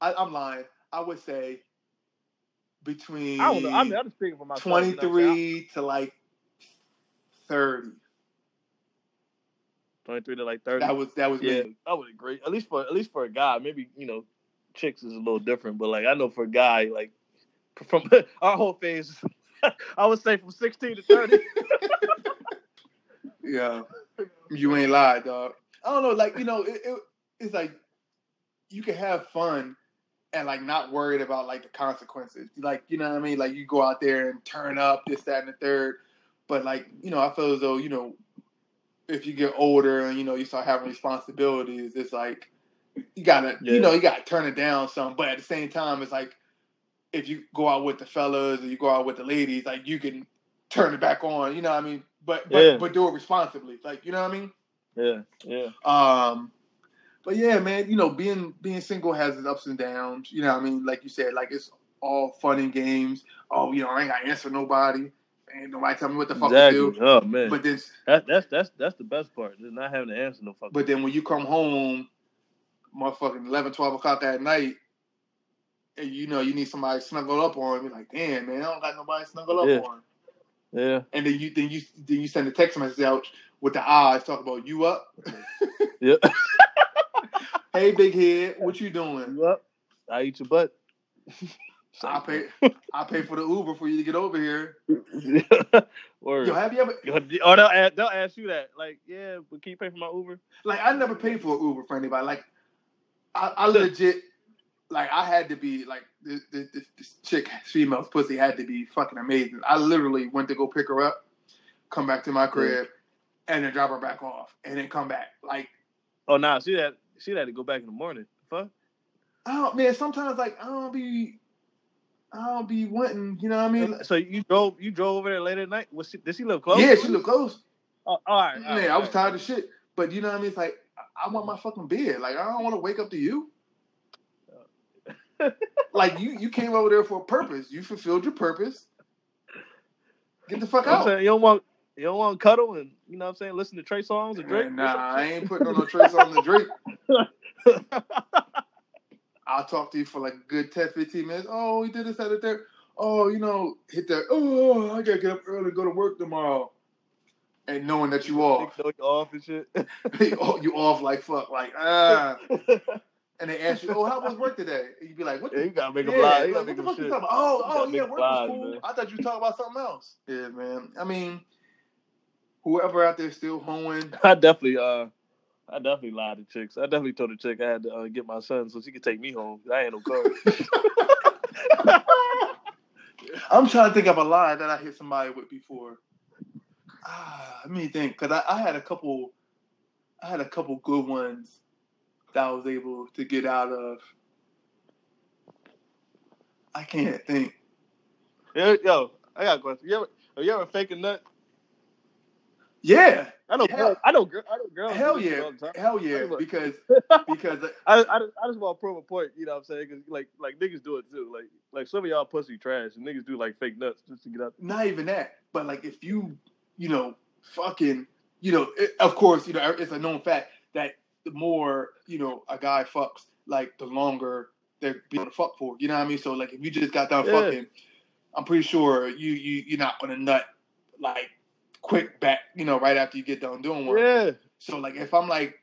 I, I'm lying. I would say between I don't know. I mean, I'm just speaking for myself. you know what I'm saying? 23 to like 30. 23 to like 30. That was that was yeah. I would agree. At least for at least for a guy, maybe you know, chicks is a little different, but like I know for a guy, like from our whole phase, I would say from 16 to 30. Yeah. You ain't lied, dog. I don't know, like you know, it, it, it's like you can have fun and like not worried about like the consequences. Like you know what I mean? Like you go out there and turn up this, that, and the third. But like you know, I feel as though you know, if you get older and you know you start having responsibilities, it's like you gotta Yeah. you know you gotta turn it down some. But at the same time, it's like if you go out with the fellas or you go out with the ladies, like you can turn it back on. You know what I mean? But but Yeah. but do it responsibly. Like you know what I mean? Yeah, yeah. Um, but yeah, man, you know, being being single has its ups and downs. You know, what I mean, like you said, like it's all fun and games. Oh, you know, I ain't got to answer nobody. Ain't nobody tell me what the fuck exactly. to do. Oh man, But then, that, that's that's that's the best part. Is not having to answer no fucking. but then when you come home, motherfucking 11, 12 o'clock at night, and you know you need somebody to snuggle up on, you're like, damn, man, I don't got nobody to snuggle up on. yeah, And then you then you then you send a text message out with the eyes talk about you up. yeah. hey, big head, what you doing? you up? I eat your butt. I pay. I pay for the Uber for you to get over here. Word. Yo, have you ever Or oh, they'll ask, they'll ask you that. Like, yeah, but can you pay for my Uber? like? I never paid for an Uber for anybody. Like, I, I legit like I had to be like this, this, this, chick female's pussy had to be fucking amazing. I literally went to go pick her up, come back to my crib, and then drop her back off, and then come back. Like, Oh, nah. She had she had to go back in the morning. Fuck. I don't man. Sometimes like I don't be. I don't be wanting, you know what I mean? So you drove you drove over there late at night? Was she, did she live close? Yeah, she look close. Oh, all right. Man, right, I was tired of shit. But you know what I mean? It's like I- want my fucking bed. Like I don't want to wake up to you. like you, you came over there for a purpose. You fulfilled your purpose. Get the fuck out. saying you don't want you don't want to cuddle and you know what I'm saying listen to Trey Songz and Drake. Nah, I ain't putting on no Trey Songz the Drake. I'll talk to you for like a good 10, 15 minutes. Oh, he did this, that, third. Oh, you know, hit that. Oh, I gotta get up early and go to work tomorrow. And knowing that you off, know you off and shit. you off like fuck, like ah. And they ask you, "Oh, how was work today?" And you be like, "What yeah, you gotta make yeah, them lie. You gotta make the fuck you talking about? Oh, oh, yeah, work lies, was cool. man. I thought you were talking about something else. Yeah, man. I mean, whoever out there still hoeing, I definitely uh I definitely lied to chicks. I definitely told the chick I had to uh, get my son so she could take me home. I ain't no car. I'm trying to think of a lie that I hit somebody with before. Ah, let me think, cause I, I had a couple, I had a couple good ones that I was able to get out of. I can't think. yo, yo, I got a question. You ever have you ever fake a nut? Yeah, I know I know girl, I know girls. hell yeah, hell yeah, because because uh, I, I, just, I just want to prove a point, you know what I'm saying? Because like like niggas do it too. Like like some of y'all pussy trash and niggas do like fake nuts just to get out. not even that, but like if you, you know, fucking, you know, it, of course, you know, er, it's a known fact that the more, you know, a guy fucks, like the longer they're being able to fuck for. You know what I mean? So like if you just got done Yeah. fucking, I'm pretty sure you you you're not gonna nut like quick back, you know, right after you get done doing one. Yeah. So like if I'm like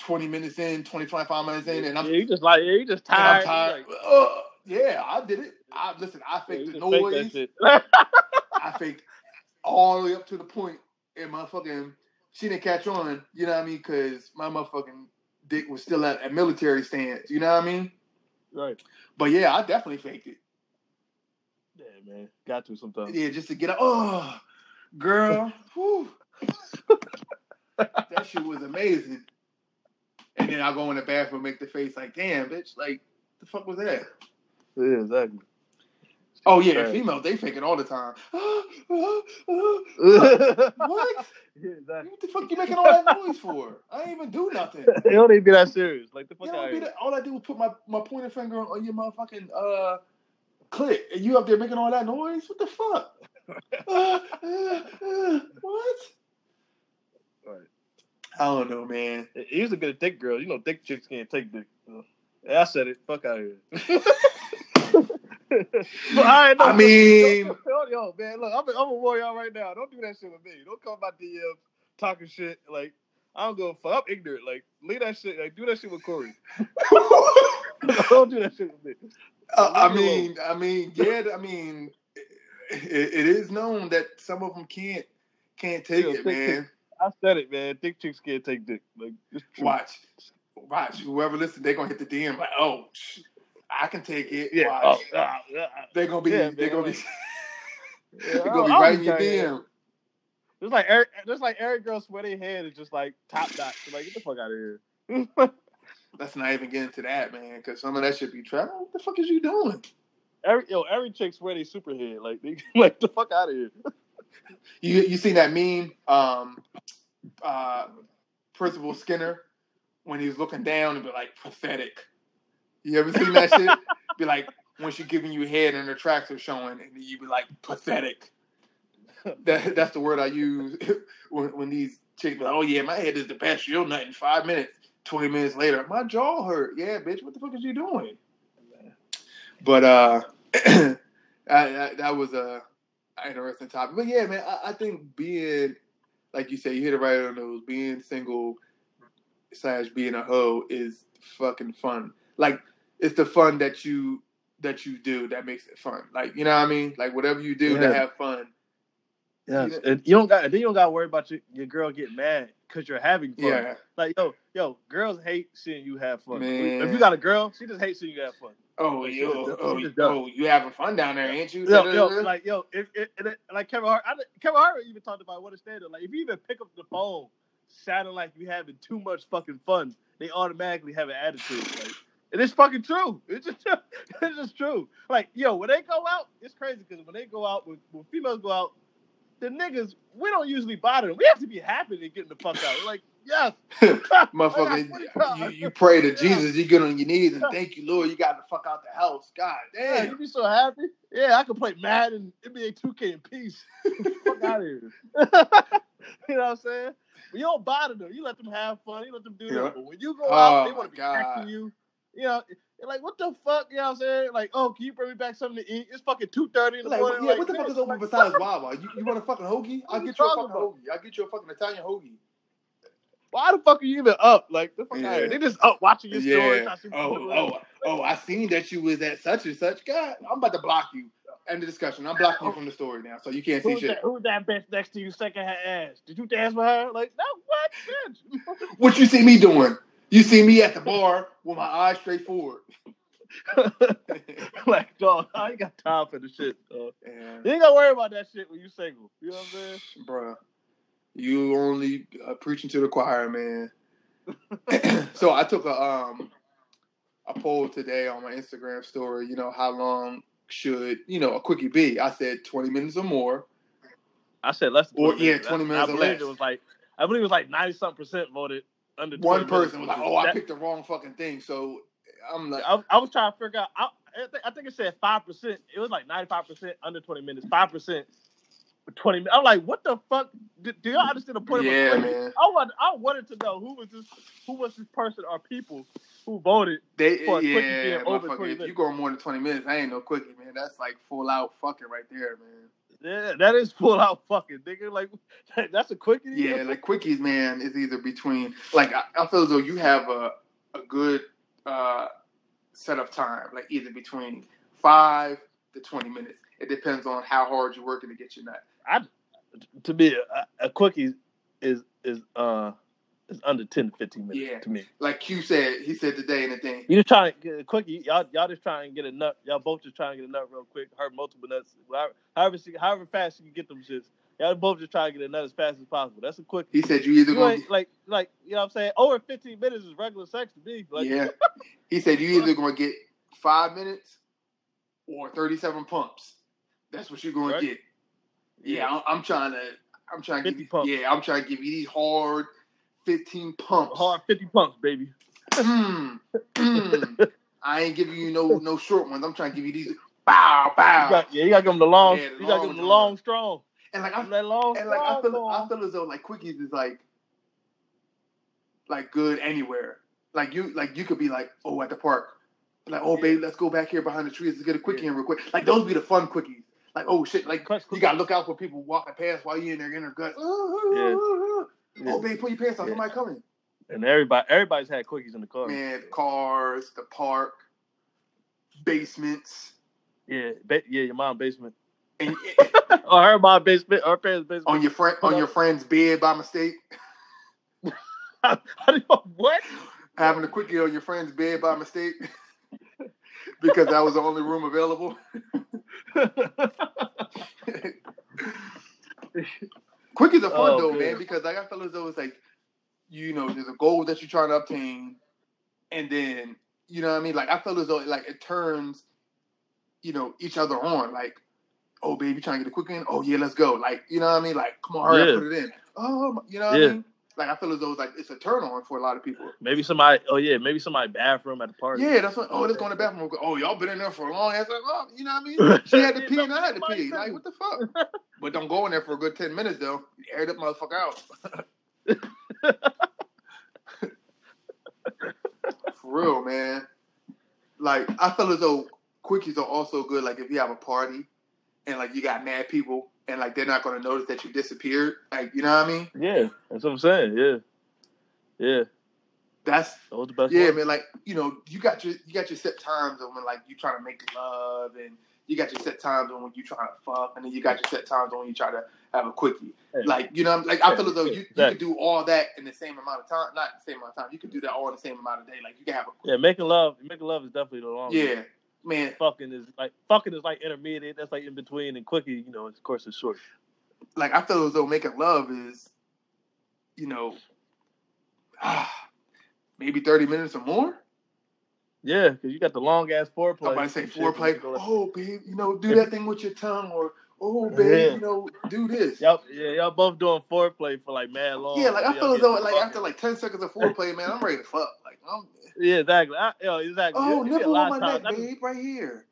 20 minutes in, 20, 25 minutes in, and I'm, yeah, you just like yeah, you just tired. Tired, like, uh, yeah, I did it. I listen. I faked you the just fake noise. I faked all the way up to the point, and motherfucking she didn't catch on. You know what I mean? Because my motherfucking dick was still at a military stance. You know what I mean? right. But yeah, I definitely faked it. Yeah, man. Got to sometimes. Yeah, just to get out. Oh, girl, whew. that shit was amazing. And then I go in the bathroom, make the face like, damn, bitch, like, the fuck was that? Yeah, exactly. Oh yeah, Right. females they fake it all the time. yeah, what? exactly. What the fuck you making all that noise for? I ain't even do nothing. It don't even be that serious. Like the fuck You out know, be the, all I do was put my, my pointer finger on your motherfucking uh clit, and you up there making all that noise. What the fuck? Uh, uh, uh, what? Right. I don't know, man. He to be the thick girls. You know, dick chicks can't take dick. So. Yeah, I said it. Fuck out of here. but I, I mean- yo, yo, man, look, I'm, a- I'm a warrior right now. Don't do that shit with me. Don't come about DMs talking shit. Like, I don't go fuck. I'm ignorant. Like, leave that shit. Like, do that shit with Corey. don't do that shit with me. Uh, I mean, I mean, yeah, I mean, it, it is known that some of them can't can't take Yeah, it, man. I said it, man. Thick chicks can't take dick. Like. Watch, watch. Whoever listens, they're gonna hit the DM like, oh, I can take it. Yeah. Watch. Oh, ah, ah. They're gonna be. Yeah, they're man, gonna be. like- they're Yeah, gonna be right in your DM. Just like just like every girl sweaty head is just like top notch. Like, get the fuck out of here. Let's not even get into that, man, because some of that should be trap. What the fuck is you doing? Every yo, every chick sweaty super head. Like, they, like the fuck out of here. You you seen that meme? Um, uh, Principal Skinner when he was looking down and be like pathetic. You ever seen that shit? Be like when she giving you head and her tracks are showing, and you be like pathetic. That that's the word I use when when these chicks be like, oh yeah, my head is the best. You'll nut in five minutes. Twenty minutes later, my jaw hurt. Yeah, bitch, what the fuck is you doing? But uh, I, that, that was a interesting topic. But yeah, man, I, I think being like you said, you hit it right on the nose. Being single slash being a hoe is fucking fun. Like it's the fun that you that you do that makes it fun. Like you know what I mean? Like whatever you do to have fun. Yes. Yeah. And you don't got then you don't got to worry about your, your girl getting mad because you're having fun. Yeah. Like yo, yo, girls hate seeing you have fun. Man. If you got a girl, she just hates seeing you have fun. Oh, yo, oh, oh, you having fun down there, ain't you? Yo, yo, like yo, if, if, it- like Kevin Hart, I, Kevin Hart even talked about what a standard. Like if you even pick up the phone, sounding like you having too much fucking fun, they automatically have an attitude. Like, and it's fucking true. It's just, it's just true. Like yo, when they go out, it's crazy because when they go out, when, when females go out, the niggas we don't usually bother them. We have to be happy to get the fuck out. Like yes, Motherfucker, you, you pray to Jesus, you get on your knees and thank you, Lord, you got the fuck out the house. God Yeah, damn. you be so happy. Yeah, I can play Madden, NBA 2K in peace. Fuck out of here. you know what I'm saying? But you don't bother them. You let them have fun. You let them do Yeah. that. But when you go Oh, out, they want to be God. you. You know, they're like, what the fuck? You know what I'm saying? Like, oh, can you bring me back something to eat? It's fucking 2.30 in the Like, morning. yeah, like, what the fuck is open besides Wawa? You, you want a fucking hoagie? I'll What you get you a fucking about? hoagie. I'll get you a fucking Italian hoagie. Why the fuck are you even up? Like, the fuck Yeah. out of here. They just up watching your. Yeah. I Oh, oh, oh, I seen that you was at such and such. God, I'm about to block you. End of discussion. I'm blocking you oh. from the story now, so you can't see Who's shit. that, who's that bitch next to you second her ass? Did you dance with her? Like, no, what, bitch? What you see me doing? You see me at the bar with my eyes straight forward. like, dog, I ain't got time for the shit. Dog. and, You ain't gotta worry about that shit when you single. You know what I'm saying? bruh, you only uh, preaching to the choir, man. so I took a um a poll today on my Instagram story. You know, how long should you know a quickie be? I said 20 minutes or more. I said less than Or, 20 yeah, 20 minutes I or believe less. it was like I believe it was like ninety something percent voted under 20 One minutes, person was like, "Oh, is- I picked the wrong fucking thing." So I'm like, I, I was trying to figure out. I, I, think, I think it said five percent. It was like ninety five percent under twenty minutes. Five percent twenty minutes. I'm like, what the fuck? Do, do y'all understand the point Yeah, of man. I want. I wanted to know who was this. Who was this person or people who voted? They, For a quickie yeah, being over motherfucker, 20 if you go more than 20 minutes, I ain't no quickie, man. That's like full out fucking right there, man. Yeah, that is full out fucking nigga. Like that's a quickie. Yeah, like quickies, man, is either between, like, I, I feel as though you have a, a good uh, set of time, like either between five to 20 minutes. It depends on how hard you're working to get your nut. To me, a, a quickie is is uh is under ten to fifteen minutes Yeah. to me. Like Q said, he said today in the thing, You just trying to get a quickie. Y'all y'all just trying to get a nut. Y'all both just trying to get a nut real quick. Hurt multiple nuts. However, however, she- however fast you can get them shits. Y'all both just trying to get a nut as fast as possible. That's a quick. he said you either You gonna like like you know what I'm saying. Over fifteen minutes is regular sex to me. Like, yeah. He said you either gonna get five minutes or thirty-seven pumps. That's what you're gonna Right. get. Yeah, I'm, I'm trying to. I'm trying to 50 give pumps. you. Yeah, I'm trying to give you these hard fifteen pumps. hard fifty pumps, baby. Mm, mm. I ain't giving you no no short ones. I'm trying to give you these. Bow You bow. got, yeah, you got to give them the long. Yeah, the you got to give them the long strong. And like I That long and like I feel. I feel as though like quickies is like like good anywhere. Like you like you could be like oh at the park. Like, oh, Yeah. babe, let's go back here behind the trees. Let's get a quickie in real quick. Like, those be the fun quickies. Like, oh shit, like Clutch you gotta look out for people walking past while you're in their inner gut. Oh, Yeah. babe, pull your pants off. Yeah. Somebody coming. And everybody, everybody's had quickies in the car. Man, cars, the park, basements. Yeah, ba- yeah, your mom basement. and or her my basement, her parents' basement. on your friend on your friend's bed by mistake, How do you- what? having a quickie on your friend's bed by mistake because that was the only room available. Quickies are fun Oh, though, man. man, because like I feel as though it's like, you know, there's a goal that you're trying to obtain, and then you know what I mean. Like I feel as though like it turns, you know, each other on. Like, oh baby, trying to get a quick in. Oh yeah, let's go. Like you know what I mean. Like come on, hurry Yeah. up, put it in. Oh, you know what Yeah. I mean. Like I feel as though it's like it's a turn on for a lot of people. maybe somebody. Oh yeah, maybe somebody bathroom at the party. Yeah, that's what. Oh, let's go in the bathroom. Oh, y'all been in there for a long ass. Like, oh, you know what I mean? She had to pee and I had to pee. Like, what the fuck? But don't go in there for a good ten minutes though. Air that motherfucker out. for real, man. Like I feel as though quickies are also good. Like if you have a party and like you got mad people and like they're not gonna notice that you disappeared. Like you know what I mean? Yeah, that's what I'm saying. Yeah, yeah, That's that was the best. Yeah, one. man. Like you know, you got your you got your set times of when like you trying to make love, and you got your set times on when you trying to fuck, and then you got your set times on when you try to have a quickie. Yeah. Like you know, like I feel as though you, you Exactly. could do all that in the same amount of time. Not the same amount of time. You could do that all in the same amount of day. Like you can have a Yeah, making love, making love is definitely the longest. yeah, man. fucking is like fucking is like intermediate. That's like in between, and quickie, you know, of course, is short. Like I feel as though making love is, you know, ah, maybe thirty minutes or more. Yeah, because you got the long ass foreplay. I'm about to say foreplay. Oh, babe, you know, do that thing with your tongue, or oh, babe, Yeah. you know, do this. Y'all, yeah, y'all both doing foreplay for like mad long. Yeah, like I feel as though like fucking- after like ten seconds of foreplay, man, I'm ready to fuck. Like, I'm, Yeah, exactly. I, yo, exactly. oh, It- it be a nipple lot on of my times neck, I just- babe, right here.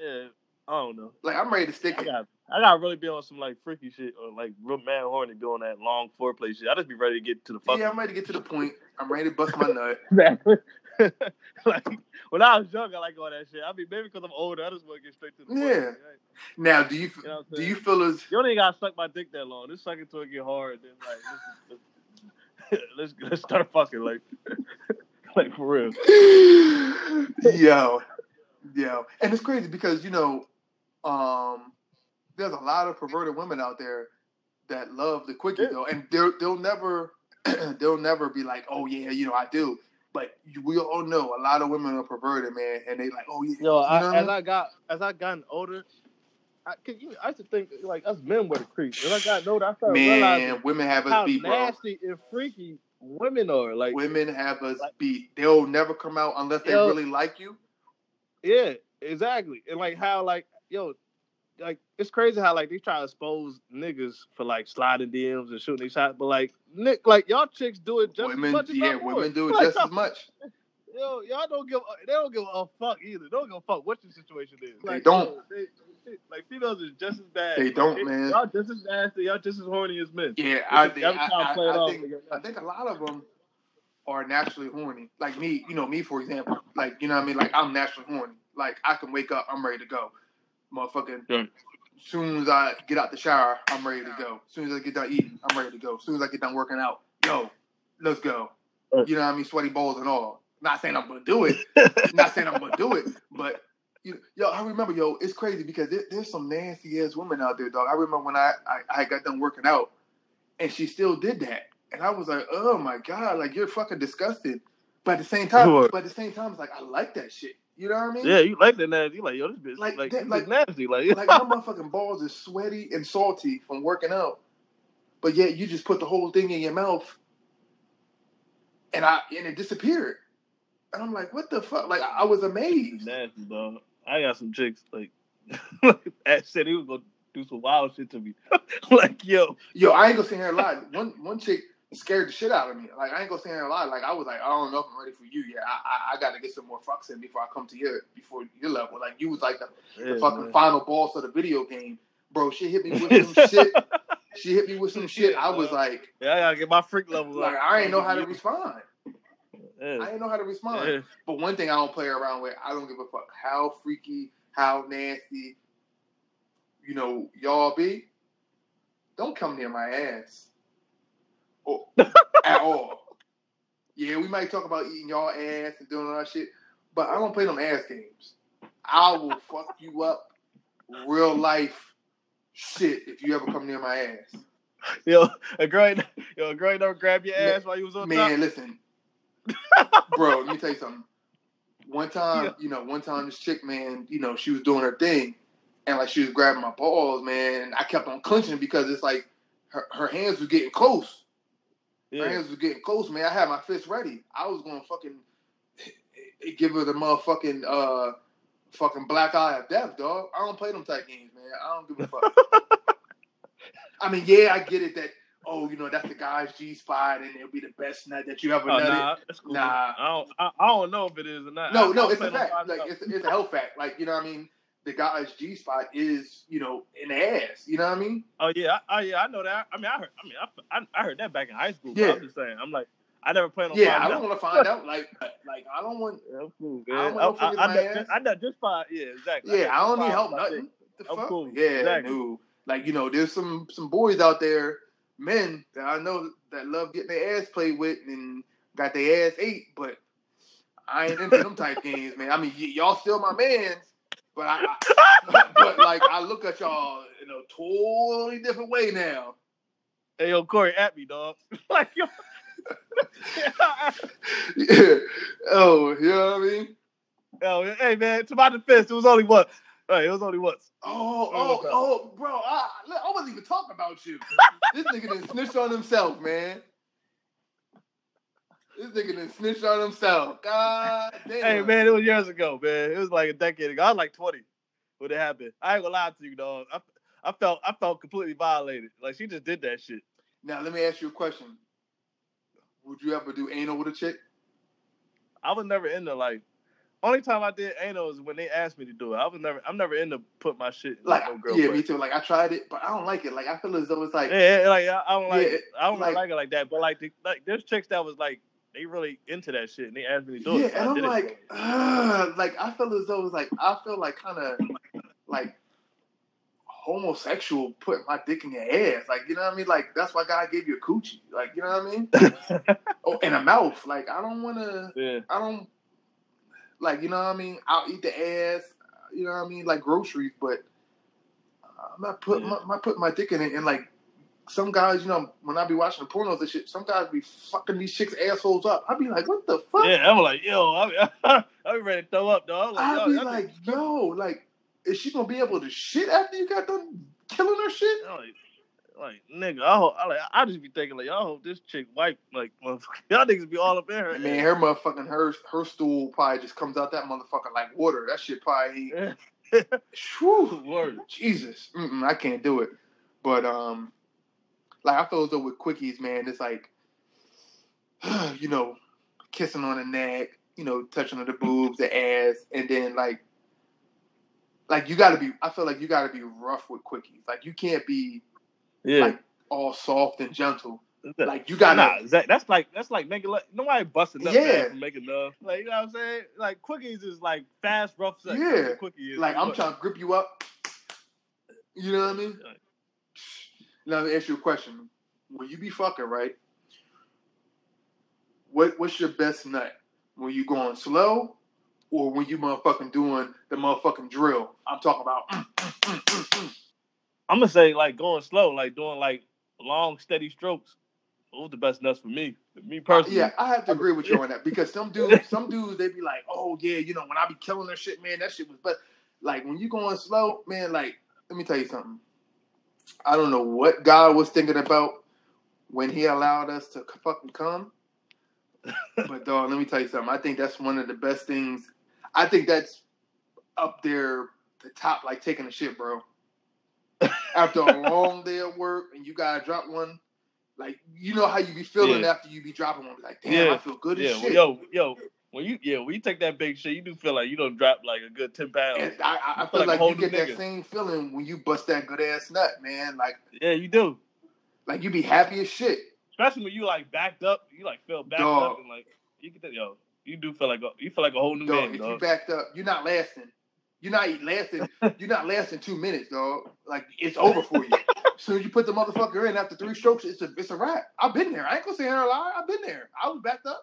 Yeah, I don't know. Like I'm ready to stick I it. got, I got to really be on some like freaky shit or like real man horny doing that long foreplay shit. I just be ready to get to the fucking. Yeah, I'm ready to get to the point. I'm ready to bust my nut. Exactly. like when I was young, I like all that shit. I mean, maybe because I'm older, I just want to get straight to the point. Yeah. Right? Now, do you You know do you feel as You don't even gotta suck my dick that long. Just suck it till it get hard. Then like let's let's, let's, let's start fucking like like for real. yo, yo, and it's crazy because you know, um, there's a lot of perverted women out there that love the quickie Yeah. though, and they'll they'll never they'll never be like, oh yeah, you know, I do. But we all know a lot of women are perverted, man, and they like, oh yeah, Yo, you I, know what as I I got as I gotten older, I, 'cause you, I used to think like us men were the creeps. As I got older, I started mean? realizing Man, women have us how beat, bro. nasty and freaky women are. Like, Women have us Like- beat. They'll never come out unless they Yo. really like you. yeah, exactly. And like how like yo, like it's crazy how like they try to expose niggas for like sliding DMs and shooting their shots, but like Nick, like y'all chicks do it just women, as much as yeah, not more. women do it Like, just as much. Yo, y'all don't give they don't give a fuck either. They don't give a fuck what your situation is. They Like, don't. yo, they- they- like females is just as bad. They don't, man. Y'all just as nasty. Y'all just as horny as men. Yeah, I, Every think- I, I, I think. I think a lot of them are naturally horny. Like me, you know, me for example. Like you know what I mean. Like I'm naturally horny. Like I can wake up, I'm ready to go. Motherfucking. Yeah. Soon as I get out the shower, I'm ready to go. As soon as I get done eating, I'm ready to go. As soon as I get done working out, yo, let's go. You know what I mean? Sweaty balls and all. Not saying I'm gonna do it. Not saying I'm gonna do it, but you, yo, I remember, yo, it's crazy because there, there's some nasty ass women out there, dog. I remember when I, I I got done working out, and she still did that, and I was like, oh my god, like you're fucking disgusting. But at the same time, Sure. but at the same time, it's like I like that shit. You know what I mean? Yeah, you like that nasty. You like, yo, this bitch Like like, that- like- nasty. Like, like my motherfucking balls is sweaty and salty from working out, but yet you just put the whole thing in your mouth, and I and it disappeared. And I'm like, what the fuck? Like I, I was amazed. nasty, dog. I got some chicks like that said he was gonna do some wild shit to me. like, yo, Yo, I ain't gonna sit here and lie. One one chick scared the shit out of me. Like I ain't gonna sit here and lie. Like I was like, I don't know if I'm ready for you yet. I I, I got to get some more fucks in before I come to your before your level. Like you was like the, the fucking man. final boss of the video game, bro. She hit me with some shit. She hit me with some shit. I was like, Yeah, I gotta get my freak level like up. I ain't know how to respond. Yeah. I ain't know how to respond. Yeah. But one thing I don't play around with, I don't give a fuck how freaky, how nasty, you know, y'all be. Don't come near my ass. Or, at all. Yeah, we might talk about eating y'all ass and doing all that shit, but I don't play them ass games. I will fuck you up real life shit if you ever come near my ass. Yo, a girl, yo, a girl ain't never grab your ass while you was on Man, top. Man, listen, bro. Let me tell you something. One time, Yeah. you know, one time this chick, man, you know, she was doing her thing, and like she was grabbing my balls, man. And I kept on clenching because it's like her, her hands were getting close. Her hands were getting close, man. I had my fist ready. I was gonna fucking give her the motherfucking uh fucking black eye of death, dog. I don't play them type games, man. I don't give a fuck. I mean, yeah, I get it that oh, you know, that's the guy's G spot and it'll be the best nut that you ever Oh, nutted. nah, that's cool. Nah. I don't, I, I don't know if it is or not. No, I- no, it's a fact. Like it's, it's a health fact. Like you know what I mean. The guy's G spot is you know an ass. You know what I mean? Oh yeah, I, oh yeah, I know that. I mean, I heard. I mean, I, I, I heard that back in high school. Yeah. I'm just saying. I'm like, I never planned on. Yeah, I don't want to find out. Like uh, like I don't want. I'm cool, I don't want no I, I, I, my know- ass. I just fine. Yeah, exactly. Yeah, I don't need help. Nothing. The I'm fuck? cool. Yeah, Exactly. no. Like you know, there's some some boys out there, men that I know that love getting their ass played with and got their ass ate, but I ain't into them type games, man. I mean, y- y'all still my mans, but I, I but like I look at y'all in a totally different way now. Hey, yo, Corey, at me, dog. like, yo. Yeah. Oh, you know what I mean? Oh, hey, man, to my defense, it was only once. Right, it was only once. Oh, Oh, oh, bro! I, I wasn't even talking about you. this nigga done snitched on himself, man. This nigga done snitched on himself. God damn. Hey, man, it was years ago, man. It was like a decade ago. I was like 20 when it happened. I ain't gonna lie to you, dog. I, I felt I felt completely violated. Like she just did that shit. Now let me ask you a question. Would you ever do anal with a chick? I was never into like. Only time I did anal is when they asked me to do it. I was never. I'm never into put my shit. In Like, no girl yeah, butt. me too. Like, I tried it, but I don't like it. Like, I feel as though it's like, Yeah, yeah, like I, I don't like. Yeah, it. I don't like- like, it like that. But like, the, like there's chicks that was like they really into that shit and they asked me to do yeah, it. so and I'm like, Ugh, like I feel as though it's like I feel like kind of like homosexual putting my dick in your ass. Like, you know what I mean? Like that's why God gave you a coochie. Like, you know what I mean? oh, and a mouth. Like, I don't want to. yeah. I don't like. You know what I mean? I'll eat the ass. You know what I mean? Like groceries, but uh, I'm not putting Yeah. my, putting my dick in it. And like some guys, you know, when I be watching the pornos and shit, some guys be fucking these chicks assholes up. I'd be like, what the fuck? Yeah, I'm like, yo, I, I be ready to throw up, dog. I'm I like, be y'all like, niggas- yo, like, is she gonna be able to shit after you got done killing her shit? Like, nigga, I, hope, I like, I just be thinking like, y'all hope this chick wipe like, motherfucker. y'all niggas be all up in her. Man, her motherfucking her her stool probably just comes out that motherfucker like water. That shit probably. Whew. Jesus, Mm-mm, I can't do it. But um, like I feel as though with quickies, man, it's like, you know, kissing on the neck, you know, touching on the boobs, the ass, and then like, like you got to be. I feel like you got to be rough with quickies. Like you can't be Yeah. like all soft and gentle. Like you got nah. Zach, that's like that's like making like nobody busting up Yeah. from making love. Like you know what I'm saying? Like quickies is like fast, rough sex. Yeah. Quickie is. Like I'm trying to grip you up. You know what I mean? Right. Now let me ask you a question. When you be fucking, right? What what's your best nut? When you going slow or when you motherfucking doing the motherfucking drill? I'm talking about mm, mm, mm, mm, mm. I'm gonna say like going slow, like doing like long, steady strokes. Those the best nuts for me. Me personally. Yeah, I have to agree with you on that because some dudes, some dudes, they be like, "Oh yeah, you know, when I be killing that shit, man, that shit was." But like when you going slow, man, like let me tell you something. I don't know what God was thinking about when He allowed us to fucking come. but dog, let me tell you something. I think that's one of the best things. I think that's up there, the top, like taking a shit, bro. After a long day of work and you gotta drop one, like you know how you be feeling Yeah. after you be dropping one. Like, damn, Yeah. I feel good as Yeah, well, shit. yo, yo, when you yeah, when you take that big shit, you do feel like you don't drop like a good ten pounds. And I, I, I feel feel like like, you get new that same feeling when you bust that good ass nut, man. Like, Yeah, you do. like you be happy as shit. Especially when you like backed up, you like feel backed Dog. up and like you get that yo, you do feel like a, you feel like a whole new Dog, man, if you dog. backed up, you're not lasting. You're not lasting. you're not lasting two minutes, dog. Like it's over for you. As soon as you put the motherfucker in after three strokes, it's a it's a wrap. I've been there. I ain't gonna say ain't lie. I've been there. I was backed up.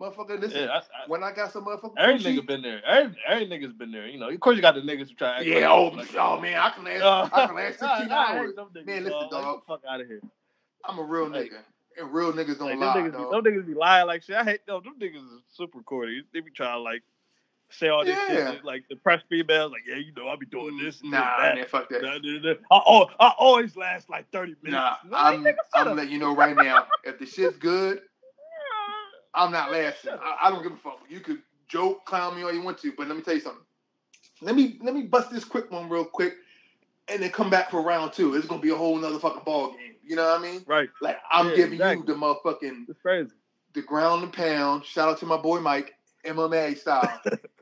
Motherfucker, listen. Yeah, I, I, when I got some motherfucker, every nigga been there. Every, every nigga's been there. You know, of course you got the niggas who try. To act Yeah, like, oh, oh man, I can last, I can last Uh, 16 I- I hours. niggas, Man, listen, Like, dog. the fuck out of here. I'm a real Like- nigga, and real niggas don't Like, them, lie, niggas dog. be, them niggas be lying like shit. I hate them. Them niggas is super corny. They be trying to like say all this Yeah. shit, like the press females, like yeah, you know, I'll be doing this. And Nah, this, man, fuck that. that. Nah, nah, nah. I, I always last like thirty minutes. Nah, Like, I'm, I'm up. letting you know right now. If the shit's good, I'm not lasting. I, I don't give a fuck. You could joke, clown me all you want to, but let me tell you something. Let me let me bust this quick one real quick, and then come back for round two. It's gonna be a whole nother fucking ball game. You know what I mean? Right, Like I'm Yeah, giving exactly. you the motherfucking it's crazy. the ground and pound. Shout out to my boy Mike, MMA style.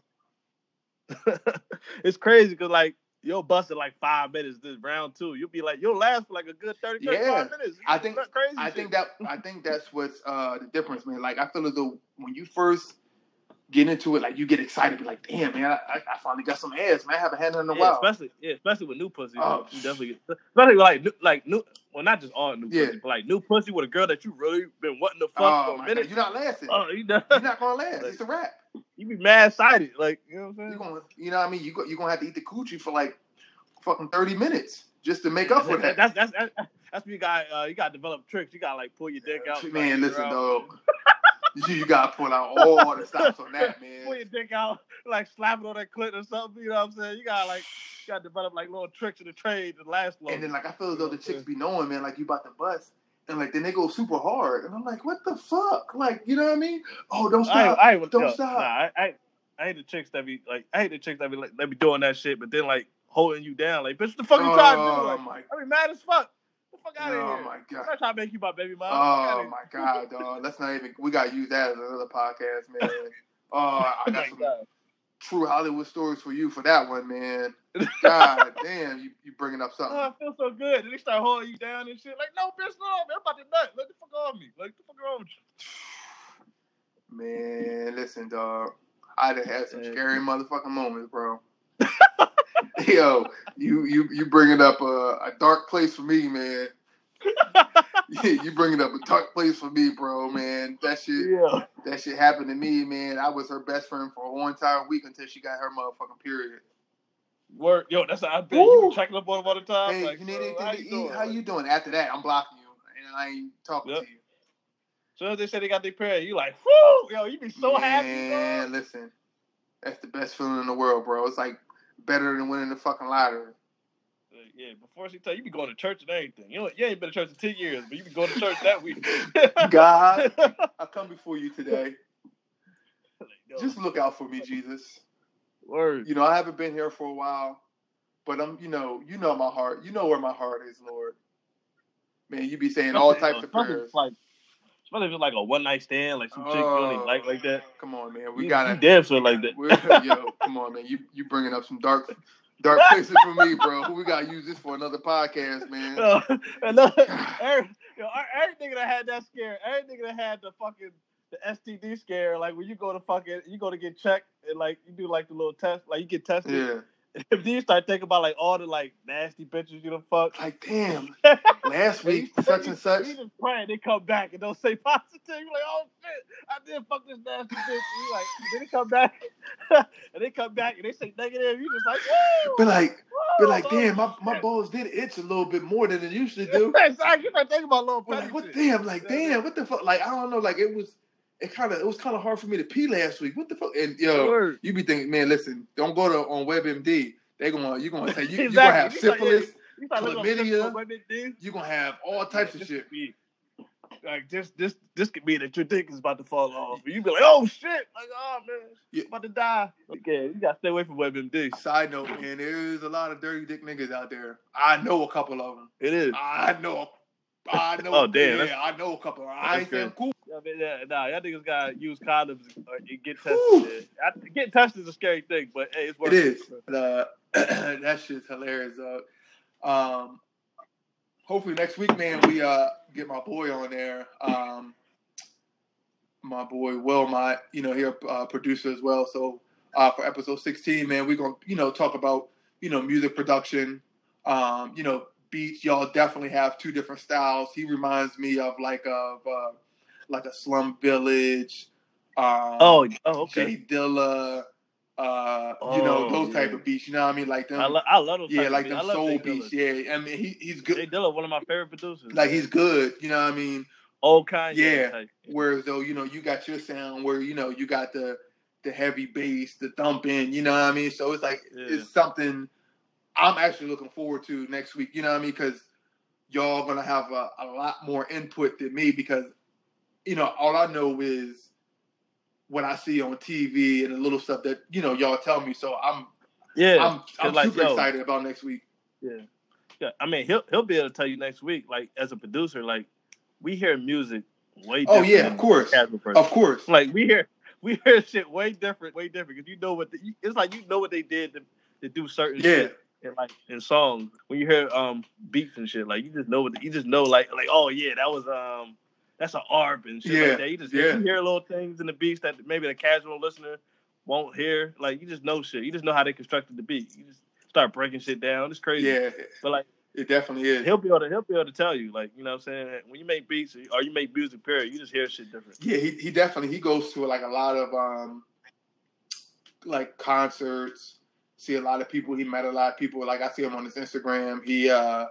it's crazy because like you'll bust it like five minutes this round two. You'll be like you'll last for like a good 30, 35 Yeah. minutes. I think- That's crazy. I shit. think that I think that's what's uh the difference, man. Like I feel as though when you first get into it, like you get excited, be like, damn man, I, I finally got some ass, man. I haven't had it in a yeah, while. especially yeah, especially with new pussy. Oh. you definitely get especially like new, like new. Well, not just all new Yeah. pussy, but like new pussy with a girl that you really been wanting to fuck Oh for a minute. god, you're not lasting. Oh, you know, You're not gonna last. It's a wrap. You be mad sighted. like you know what I'm saying. gonna, you know what I mean? You go, you're gonna have to eat the coochie for like fucking thirty minutes just to make up for that. That's that's that's, that's when you got uh, you got to develop tricks. You got to like pull your dick out. Man, listen, dog. you, you gotta pull out all the stops on that, man. Pull your dick out, like slap it on that clit or something. You know what I'm saying? You got to like you got to develop like little tricks in the trade to last long. And then like I feel as though the chicks be knowing, man, like you about to bust. And like then they go super hard. And I'm like, what the fuck? Like, you know what I mean? Oh, don't I, stop. I, ain't- Don't stop. Nah, I, I, I hate the chicks that be like, I hate the chicks that be like, that be doing that shit, but then like holding you down, like, bitch, what the fuck you trying to do? oh Like, my I be mad as fuck. Get the fuck out of Oh here. my I'm god. not trying to make you my baby mom. Oh my god, dog. Let's not even we gotta use that as another podcast, man. Oh, I Oh got my some god. True Hollywood stories for you for that one, man. God damn, you, you bringing up Oh, something. I feel so good. And they start holding you down and shit. Like, no, bitch, no, man, I'm about to nut. Let the fuck off me. Like, the fuck you? Man, listen, dog. I done had some scary motherfucking moments, bro. Yo, you you you bringing up a, a dark place for me, man. Yeah, you bringing up a dark place for me, bro, man. That shit, Yeah. that shit happened to me, man. I was her best friend for a whole entire week until she got her motherfucking period. Work, Yo, that's how I bet. You Woo. checking up on them all the time. hey, like, you need anything how to you eat? doing? How you doing? After that, I'm blocking you, and I ain't talking Yep. to you. So as they said they got their period, you like, whoo, yo, you be so happy, Man, listen, that's the best feeling in the world, bro. It's like better than winning the fucking lottery. Yeah, before she tell you, you be going to church and everything. You know, you ain't been to church in ten years, but you be going to church that week. God, I come before you today. Just look out for me, Jesus. word. You know, I haven't been here for a while, but I'm, you know, you know my heart. You know where my heart is, Lord. Man, you be saying all types of prayers. it's Like, especially if like a one night stand, like some chick you don't like like that. Oh, come on, man. We you, gotta. you damn sure like that. Yo, come on, man. You you bringing up some dark, dark places for me, bro. We gotta use this for another podcast, man. Uh, and look, every, yo, every nigga that had that scare, every nigga that had the fucking the STD scare, like when you go to fucking, you go to get checked and like you do like the little test, like you get tested. Yeah. If you start thinking about like all the like nasty bitches you done fuck, Like, damn. Last week, such and such. You just pray they come back and don't say positive. You're like, oh shit, I did fuck this nasty bitch. And you like, then they come back and they come back and they say negative. You just like, woo, But like, but like, damn, my, my balls did itch a little bit more than it usually do. Exactly. You start thinking about little But like, what? Damn, like, damn, what the fuck? Like, I don't know. Like, it was, it kind of, it was kind of hard for me to pee last week. What the fuck? And yo, Word. you be thinking, man, listen, don't go to on WebMD. They gonna, you gonna say you, you gonna have syphilis. You chlamydia. shit for women, dude. You gonna have all types Yeah, of shit. be- Like this, this, this could be that your dick is about to fall off. You be like, "Oh shit!" Like, "Oh man, Yeah. About to die." Okay, you gotta stay away from WebMD. Side note, man, there's a lot of dirty dick niggas out there. I know a couple of them. It is. I know. I know. Oh, damn, Yeah, I know a couple. I ain't saying cool. I mean, yeah, nah, y'all niggas gotta use condoms and get tested. I, getting tested is a scary thing, but hey, it's worth It is. Uh, that shit's hilarious. Uh, um, hopefully next week, man, we uh get my boy on there. Um, my boy Wilmot, you know, here uh, producer as well. So uh, for episode sixteen, man, we're gonna you know talk about you know music production. Um, you know, beats. Y'all definitely have two different styles. He reminds me of like of uh, like a Slum Village. Um, Oh, oh, okay. Jay Dilla, uh, you know Oh, those type of beats. You know what I mean? Like them, I, lo- I love those. yeah, like them soul beats. Yeah, I mean he he's Jay good. Dilla, one of my favorite producers. Like he's good. You know what I mean? old Kanye. Yeah. type. Whereas though, you know, you got your sound where you know you got the the heavy bass, the thumping. You know what I mean? So it's like Yeah. it's something I'm actually looking forward to next week. You know what I mean? Because y'all gonna have a, a lot more input than me because you know all I know is what I see on TV and the little stuff that you know y'all tell me. So I'm Yeah. I'm I'm like, super yo, excited about next week. Yeah. Yeah. I mean, he'll he'll be able to tell you next week. Like as a producer, like we hear music way. Oh yeah, of course, the of course. Like we hear we hear shit way different, way different. Because you know what the, it's like. You know what they did to, to do certain Yeah, shit in like in songs. When you hear um beats and shit, like you just know what you just know like like oh yeah, that was um that's an ARP and shit Yeah, like that. You just yeah. you hear little things in the beats that maybe the casual listener won't hear. Like you just know shit. You just know how they constructed the beat. You just start breaking shit down. It's crazy. yeah, But like it definitely is. he'll be able to he'll be able to tell you like you know what I'm saying when you make beats or you make music period you just hear shit different. Yeah, he, he definitely he goes to like a lot of um like concerts. See a lot of people. He met a lot of people. Like I see him on his Instagram. He uh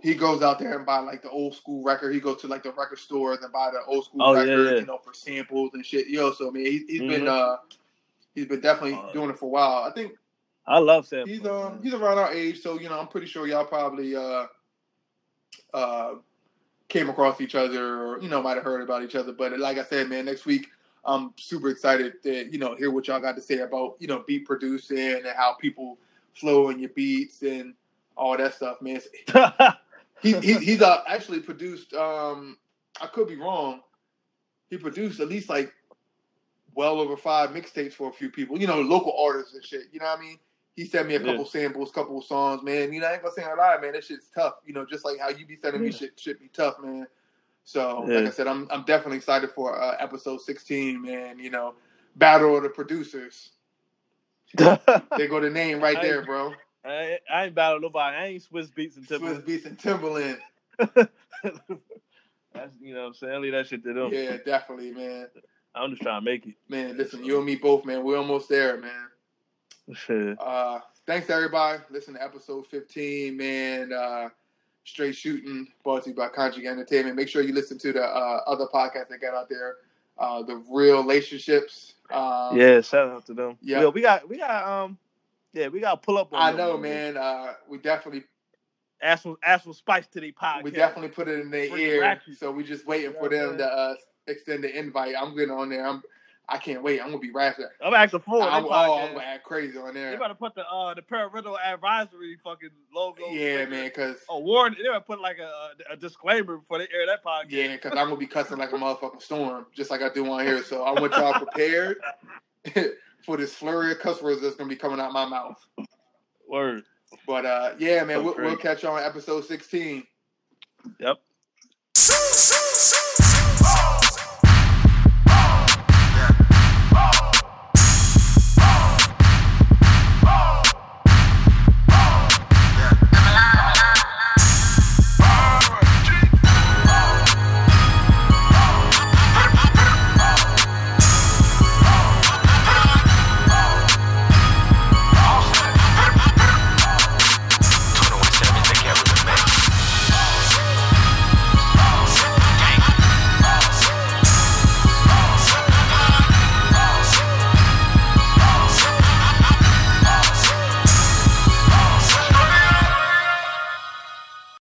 he goes out there and buy like the old school record. He goes to like the record stores and buy the old school Oh, record, yeah. you know, for samples and shit. Yo, so I mean, he, he's been Mhm. uh he's been definitely Uh, doing it for a while. I think I love Sam. he's um he's around our age, so you know, I'm pretty sure y'all probably uh uh came across each other or you know might have heard about each other. But like I said, man, next week I'm super excited to you know hear what y'all got to say about you know beat producing and how people flow in your beats and all that stuff, man. He, he he's uh, actually produced. Um, I could be wrong. He produced at least like well over five mixtapes for a few people. You know, local artists and shit. You know what I mean? He sent me a Yeah. couple samples, couple songs, man. You know, I ain't gonna say a lie, man. That shit's tough. You know, just like how you be sending me shit, shit be tough, man. So, like I said, I'm I'm definitely excited for uh, episode 16, man. You know, battle of the producers. they go the name right there, bro. I, ain't- I ain't battle nobody. I ain't Swizz Beatz and Timbaland. Swizz Timbaland. Beatz and Timbaland. That's you know what I'm saying. I leave that shit to them. Yeah, definitely, man. I'm just trying to make it. Man, listen, you and me both, man. We're almost there, man. Shit. Uh, thanks everybody. Listen to episode 15, man. Uh, Straight Shooting, brought to you by Conjugal Entertainment. Make sure you listen to the uh, other podcasts that got out there. Uh, the Real Relationships. Um, yeah, shout out to them. yeah. Yeah, we got we got um yeah, we got to pull up on I them, know, man. Uh, we definitely Add some add some spice to the podcast. we definitely put it in their ear. ratchet. So we just waiting know for them to uh, extend the invite. I'm getting on there. I'm I can't wait. I'm gonna be ratchet. I'm acting full. I'm, oh, I'm gonna act crazy on there. They better put the uh the parental advisory fucking logo. Yeah, man, because A warning. They better put like a, a disclaimer before they air that podcast. Yeah, because I'm gonna be cussing like a motherfucking storm, just like I do on here. So I want y'all prepared for this flurry of cuss words that's gonna be coming out my mouth. Word. But uh, yeah, man, So we'll, we'll catch y'all on episode 16. Yep.